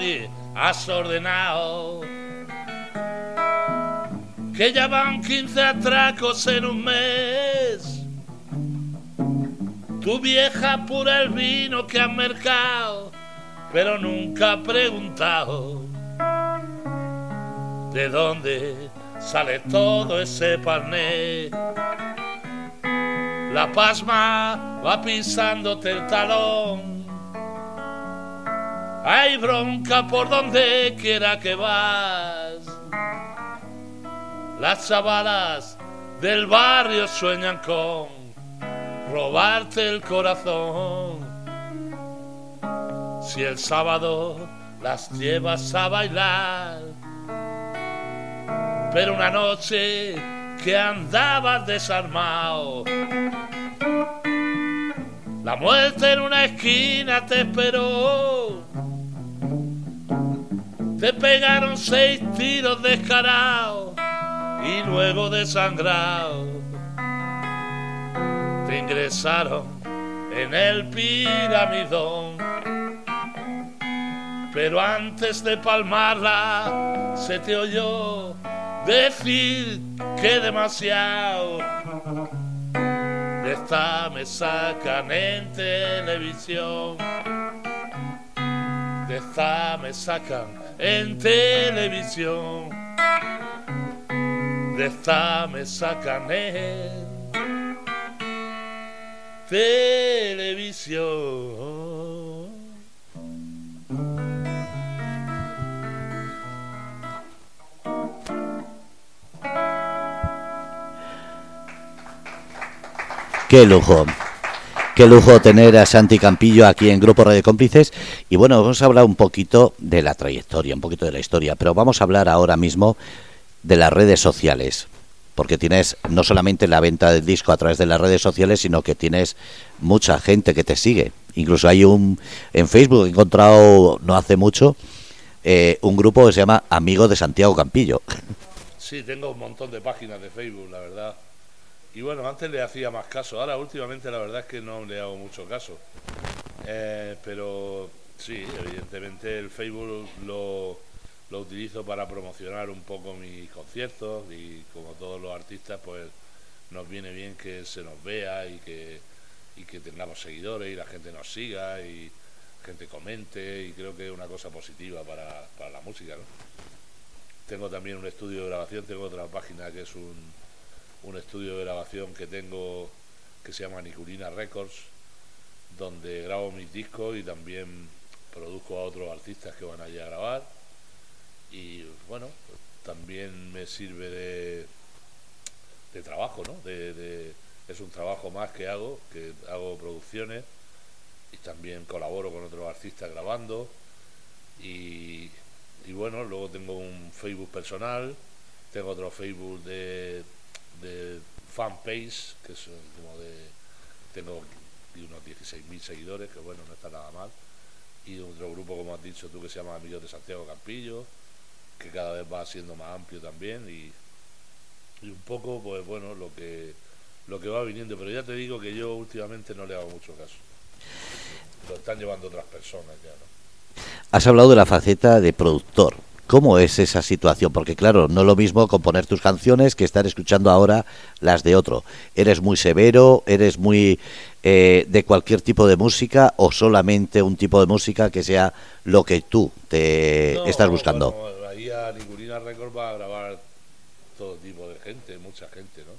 Nadie, has ordenado. Que ya van 15 atracos en un mes. Tu vieja pura el vino que has mercado, pero nunca ha preguntado de dónde sale todo ese parné. La pasma va pisándote el talón hay bronca por donde quiera que vas. Las chavalas del barrio sueñan con robarte el corazón. Si el sábado las llevas a bailar, pero una noche que andabas desarmado, la muerte en una esquina te esperó te pegaron seis tiros descarados y luego desangrado te ingresaron en el piramidón. Pero antes de palmarla se te oyó decir que demasiado de esta me sacan en televisión. De esta me sacan en televisión. De esta me sacan televisión. Qué lujo. Qué lujo tener a Santi Campillo aquí en Grupo Radio Cómplices. Y bueno, vamos a hablar un poquito de la trayectoria, un poquito de la historia, pero vamos a hablar ahora mismo de las redes sociales. Porque tienes no solamente la venta del disco a través de las redes sociales, sino que tienes mucha gente que te sigue. Incluso hay un en Facebook he encontrado no hace mucho eh, un grupo que se llama Amigos de Santiago Campillo. Sí, tengo un montón de páginas de Facebook, la verdad. Y bueno, antes le hacía más caso. Ahora últimamente la verdad es que no le hago mucho caso. Eh, pero sí, evidentemente el Facebook lo, lo utilizo para promocionar un poco mis conciertos y como todos los artistas pues nos viene bien que se nos vea y que, y que tengamos seguidores y la gente nos siga y gente comente y creo que es una cosa positiva para, para la música. ¿no? Tengo también un estudio de grabación, tengo otra página que es un, un estudio de grabación que tengo que se llama Niculina Records, donde grabo mis discos y también produzco a otros artistas que van allí a grabar. Y bueno, también me sirve de, de trabajo, ¿no? De, es un trabajo más que hago, que hago producciones y también colaboro con otros artistas grabando. Y, y bueno, luego tengo un Facebook personal, tengo otro Facebook de, de fanpage, que es como de. Tengo unos 16.000 seguidores, que bueno, no está nada mal. Y otro grupo, como has dicho tú, que se llama Amigos de Santiago Campillo, que cada vez va siendo más amplio también. Y, y un poco, pues bueno, lo que, lo que va viniendo. Pero ya te digo que yo últimamente no le hago mucho caso. Lo están llevando otras personas ya, ¿no? Has hablado de la faceta de productor. ¿Cómo es esa situación? Porque claro, no es lo mismo componer tus canciones que estar escuchando ahora las de otro. ¿Eres muy severo? ¿Eres muy eh, de cualquier tipo de música o solamente un tipo de música que sea lo que tú te No, estás buscando? bueno, ahí a Niculina Records va a grabar todo tipo de gente, mucha gente, ¿no?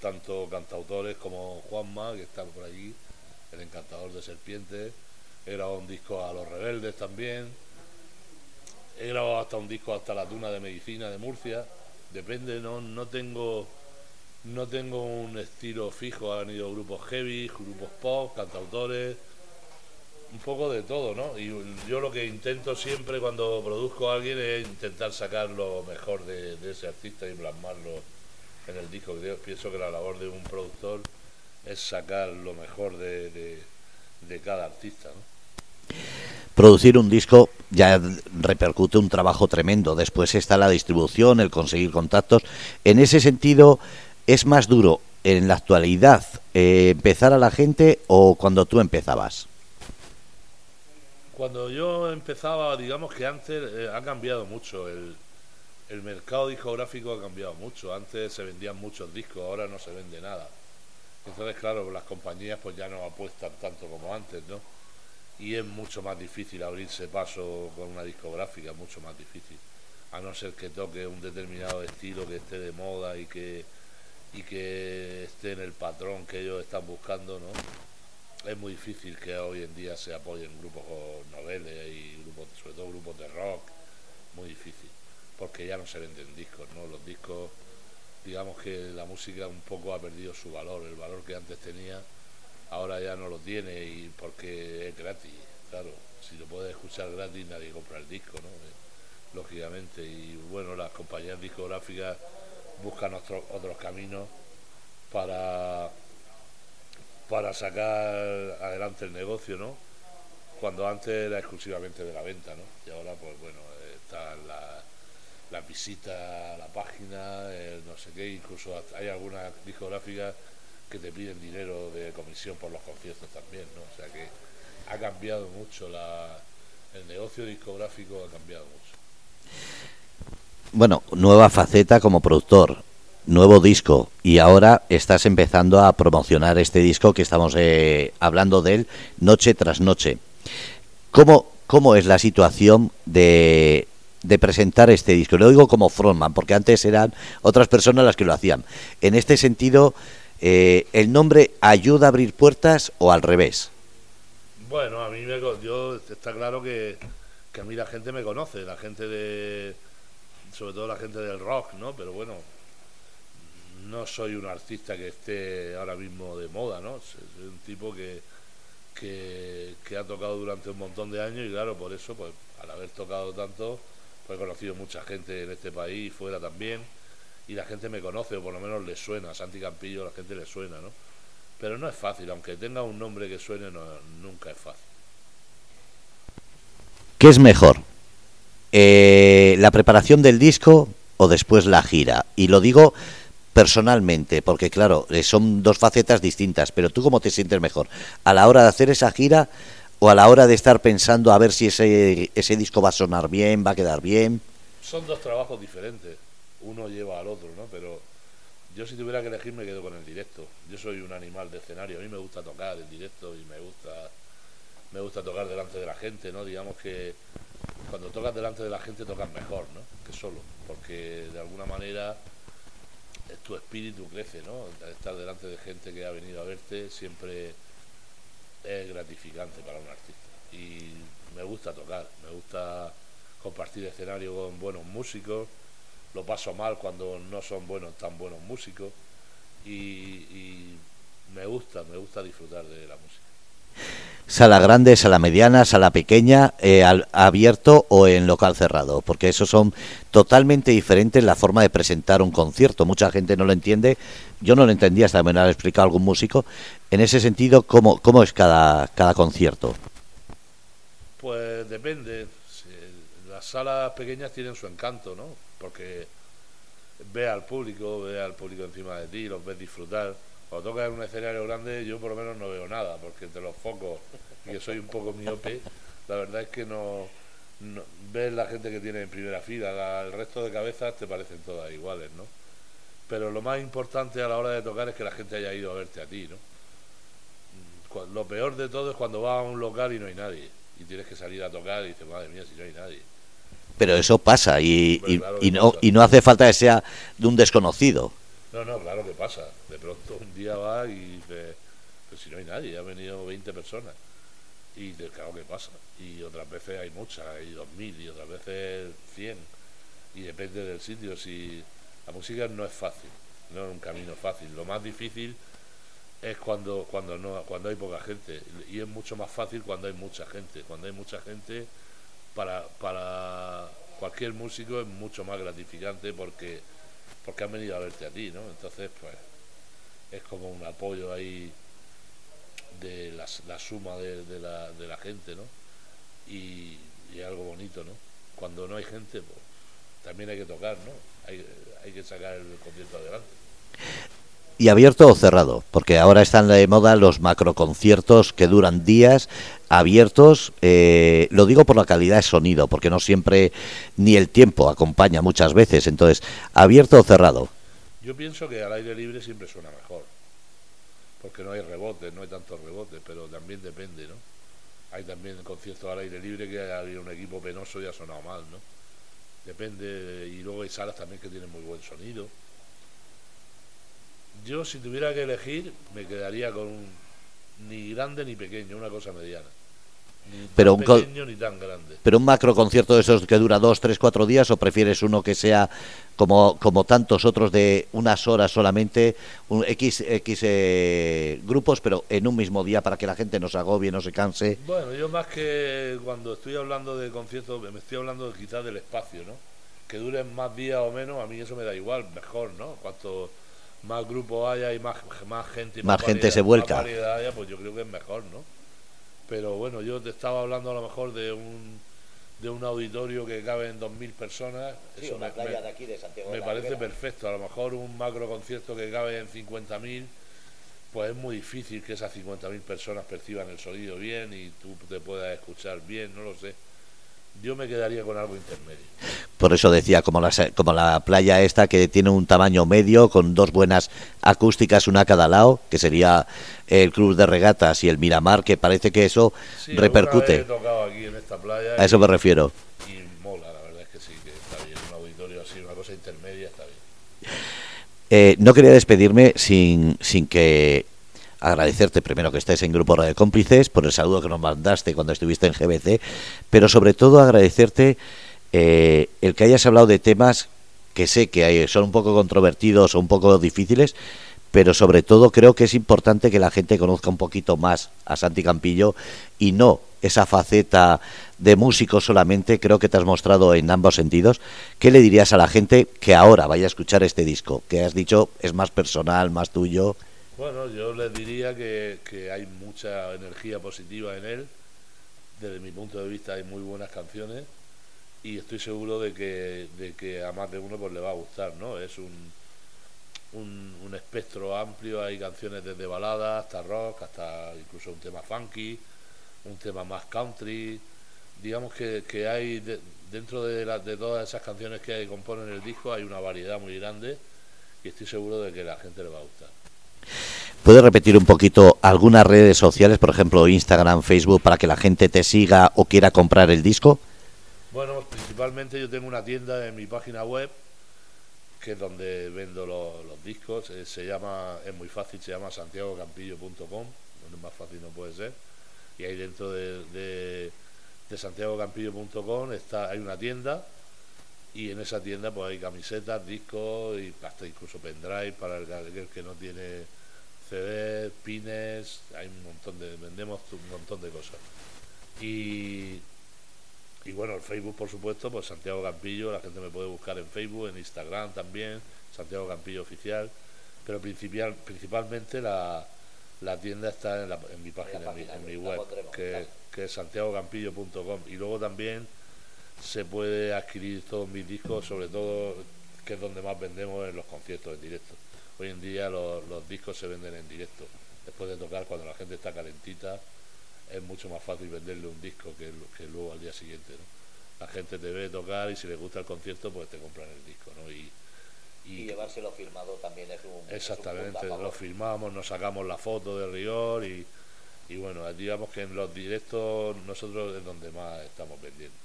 Tanto cantautores como Juanma, que está por allí, el encantador de serpientes. Grabado un disco a Los Rebeldes también. He grabado hasta un disco hasta la Tuna de Medicina de Murcia. Depende, no, no tengo no tengo un estilo fijo. Han ido grupos heavy, grupos pop, cantautores, un poco de todo, ¿no? Y yo lo que intento siempre cuando produzco a alguien es intentar sacar lo mejor de, ese artista y plasmarlo en el disco. Creo, pienso que la labor de un productor es sacar lo mejor de- de cada artista, ¿no? Producir un disco ya repercute un trabajo tremendo. Después está la distribución, el conseguir contactos. En ese sentido, ¿es más duro en la actualidad eh, empezar a la gente o cuando tú empezabas? Cuando yo empezaba, digamos que antes eh, ha cambiado mucho. El, el mercado discográfico ha cambiado mucho. Antes se vendían muchos discos, ahora no se vende nada. Entonces, claro, las compañías pues ya no apuestan tanto como antes, ¿no? Y es mucho más difícil abrirse paso con una discográfica, mucho más difícil. A no ser que toque un determinado estilo que esté de moda y que, y que esté en el patrón que ellos están buscando, ¿no? es muy difícil que hoy en día se apoyen grupos noveles y grupos, sobre todo grupos de rock, muy difícil, porque ya no se venden discos, ¿no? Los discos, digamos que la música un poco ha perdido su valor, el valor que antes tenía, ahora ya no lo tiene y porque es gratis, claro, si lo puedes escuchar gratis nadie compra el disco, ¿no? Eh, Lógicamente, y bueno, las compañías discográficas buscan otros otros caminos para para sacar adelante el negocio, ¿no? Cuando antes era exclusivamente de la venta, ¿no? Y ahora, pues bueno, eh, están la- las visitas a la página, el no sé qué, incluso hay algunas discográficas que te piden dinero de comisión por los conciertos también, ¿no? O sea que ha cambiado mucho la, el negocio discográfico ha cambiado mucho. Bueno, nueva faceta como productor, nuevo disco y ahora estás empezando a promocionar este disco que estamos eh, hablando de él noche tras noche. ¿Cómo, cómo es la situación de, de presentar este disco? Lo digo como frontman, porque antes eran otras personas las que lo hacían. En este sentido, eh, ¿el nombre ayuda a abrir puertas o al revés? Bueno, a mí me, yo está claro que, que a mí la gente me conoce, la gente de, sobre todo la gente del rock, ¿no? Pero bueno, no soy un artista que esté ahora mismo de moda, ¿no? Soy un tipo que, que, que ha tocado durante un montón de años y claro, por eso, pues al haber tocado tanto, pues he conocido mucha gente en este país y fuera también y la gente me conoce o por lo menos le suena, a Santi Campillo la gente le suena, ¿no? Pero no es fácil, aunque tenga un nombre que suene, no, nunca es fácil. ¿Qué es mejor? Eh, ¿La preparación del disco o después la gira? Y lo digo personalmente, porque claro, eh, son dos facetas distintas, pero tú cómo te sientes mejor, a la hora de hacer esa gira o a la hora de estar pensando a ver si ese, ese disco va a sonar bien, va a quedar bien. Son dos trabajos diferentes, uno lleva al otro, ¿no? Pero yo si tuviera que elegir me quedo con el directo. Yo soy un animal de escenario, a mí me gusta tocar el directo y me gusta me gusta tocar delante de la gente, ¿no? Digamos que cuando tocas delante de la gente tocas mejor, ¿no? Que solo, porque de alguna manera tu espíritu crece, ¿no? Estar delante de gente que ha venido a verte siempre es gratificante para un artista. Y me gusta tocar, me gusta compartir escenario con buenos músicos, lo paso mal cuando no son buenos tan buenos músicos y, me gusta, me gusta disfrutar de la música. Sala grande, sala mediana, sala pequeña, eh, abierto o en local cerrado, porque eso son totalmente diferentes la forma de presentar un concierto. Mucha gente no lo entiende, yo no lo entendía hasta que me lo ha explicado algún músico. En ese sentido, ¿cómo, cómo es cada, cada concierto? Pues depende. Las salas pequeñas tienen su encanto, ¿no? Porque ve al público, ve al público encima de ti, los ves disfrutar cuando tocas en un escenario grande, yo por lo menos no veo nada, porque entre los focos, y que soy un poco miope, la verdad es que no, ves la gente que tiene en primera fila, el resto de cabezas te parecen todas iguales, ¿no? Pero lo más importante a la hora de tocar es que la gente haya ido a verte a ti, ¿no? Lo peor de todo es cuando vas a un local y no hay nadie, y tienes que salir a tocar y dices, madre mía, si no hay nadie. Pero eso pasa y, y, no, y no hace falta que sea de un desconocido. No, no, claro que pasa. De pronto un día va y dice, pues si no hay nadie, ha venido 20 personas. Y claro que pasa. Y otras veces hay muchas, hay 2.000 y otras veces 100. Y depende del sitio. Si La música no es fácil, no es un camino fácil. Lo más difícil es cuando, cuando, no, cuando hay poca gente. Y es mucho más fácil cuando hay mucha gente. Cuando hay mucha gente, para, para cualquier músico es mucho más gratificante porque porque han venido a verte a ti, ¿no? Entonces, pues, es como un apoyo ahí de la, suma de, la, de la gente, ¿no? Y, y, algo bonito, ¿no? Cuando no hay gente, pues, también hay que tocar, ¿no? Hay, hay que sacar el concierto adelante. ¿Y abierto o cerrado? Porque ahora están de moda los macroconciertos que duran días abiertos. Eh, lo digo por la calidad de sonido, porque no siempre ni el tiempo acompaña muchas veces. Entonces, ¿abierto o cerrado? Yo pienso que al aire libre siempre suena mejor, porque no hay rebote, no hay tantos rebotes, pero también depende, ¿no? Hay también conciertos al aire libre que hay un equipo penoso y ha sonado mal, ¿no? Depende, y luego hay salas también que tienen muy buen sonido yo, si tuviera que elegir, me quedaría con un, ni grande ni pequeño, una cosa mediana. Ni pero tan un pequeño ni tan grande. Pero un macro concierto de esos que dura dos, tres, cuatro días, o prefieres uno que sea como, como tantos otros de unas horas solamente, un X, X eh, grupos, pero en un mismo día para que la gente no se agobie, no se canse. Bueno, yo más que cuando estoy hablando de conciertos, me estoy hablando quizás del espacio, ¿no? Que duren más días o menos, a mí eso me da igual, mejor, ¿no? Cuanto más grupos haya y más, más gente más, gente se vuelca. haya, pues yo creo que es mejor no pero bueno yo te estaba hablando a lo mejor de un de un auditorio que cabe en 2.000 personas. Eso me, me parece perfecto. A lo mejor un macro concierto que cabe en 50.000 pues es muy difícil que esas 50.000 personas perciban el sonido bien y tú te puedas escuchar bien no lo sé yo me quedaría con algo intermedio. Por eso decía, como la, como la playa esta que tiene un tamaño medio, con dos buenas acústicas, una a cada lado, que sería el Club de Regatas y el Miramar, que parece que eso repercute. a eso me refiero. Y mola, la verdad es que sí, que está bien, un auditorio así, una cosa intermedia, está bien. Eh, no quería despedirme sin, sin que agradecerte primero que estés en Grupo Radio Cómplices, por el saludo que nos mandaste cuando estuviste en GBC, pero sobre todo agradecerte eh, el que hayas hablado de temas que sé que son un poco controvertidos o un poco difíciles, pero sobre todo creo que es importante que la gente conozca un poquito más a Santi Campillo y no esa faceta de músico solamente, creo que te has mostrado en ambos sentidos. ¿Qué le dirías a la gente que ahora vaya a escuchar este disco? Que has dicho es más personal, más tuyo. Bueno, yo les diría que, que hay mucha energía positiva en él. Desde mi punto de vista hay muy buenas canciones y estoy seguro de que, de que a más de uno pues le va a gustar, ¿no? Es un, un, espectro amplio, hay canciones desde baladas hasta rock, hasta incluso un tema funky, un tema más country. Digamos que, que hay de- dentro de, la- de todas esas canciones que componen el disco hay una variedad muy grande y estoy seguro de que la gente le va a gustar. ¿Puedes repetir un poquito algunas redes sociales, por ejemplo Instagram, Facebook, para que la gente te siga o quiera comprar el disco? Bueno, principalmente yo tengo una tienda en mi página web, que es donde vendo los, discos. eh, se llama, es muy fácil, se llama santiagocampillo.com, donde más fácil no puede ser. Y ahí dentro de, de, de santiagocampillo.com está, hay una tienda y en esa tienda pues hay camisetas, discos y hasta incluso pendrive para el, que no tiene CD, pines, hay un montón de, vendemos un montón de cosas. Y, y bueno, el Facebook, por supuesto, pues Santiago Campillo, la gente me puede buscar en Facebook, en Instagram también, Santiago Campillo Oficial, pero principal, principalmente la, la tienda está en, la- en mi página, en mi, página en mi web, que, claro. que es santiagocampillo.com. Y luego también se puede adquirir todos mis discos, sobre todo, que es donde más vendemos en los conciertos en directo. Hoy en día los, los discos se venden en directo. Después de tocar, cuando la gente está calentita, es mucho más fácil venderle un disco que, que luego al día siguiente. ¿no? La gente te ve tocar y si les gusta el concierto, pues te compran el disco. ¿no? Y, y- llevárselo firmado también es un exactamente, lo firmamos, nos sacamos la foto de rigor y, y bueno, digamos que en los directos nosotros es donde más estamos vendiendo.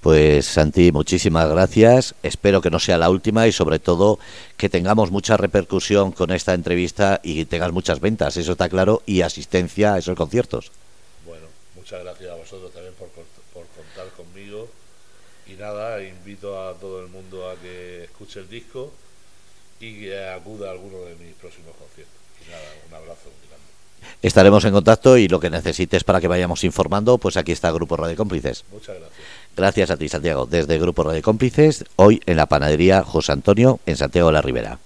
Pues Santi, muchísimas gracias. Espero que no sea la última y sobre todo que tengamos mucha repercusión con esta entrevista y tengas muchas ventas, eso está claro, y asistencia a esos conciertos. Bueno, muchas gracias a vosotros también por, cont- por contar conmigo. Y nada, invito a todo el mundo a que escuche el disco y que acuda a alguno de mis próximos conciertos. Y nada, un abrazo grande. Estaremos en contacto y lo que necesites para que vayamos informando, pues aquí está Grupo Radio Cómplices. Muchas gracias. Gracias a ti, Santiago. Desde Grupo Radio Cómplices, hoy en la panadería José Antonio, en Santiago de la Ribera.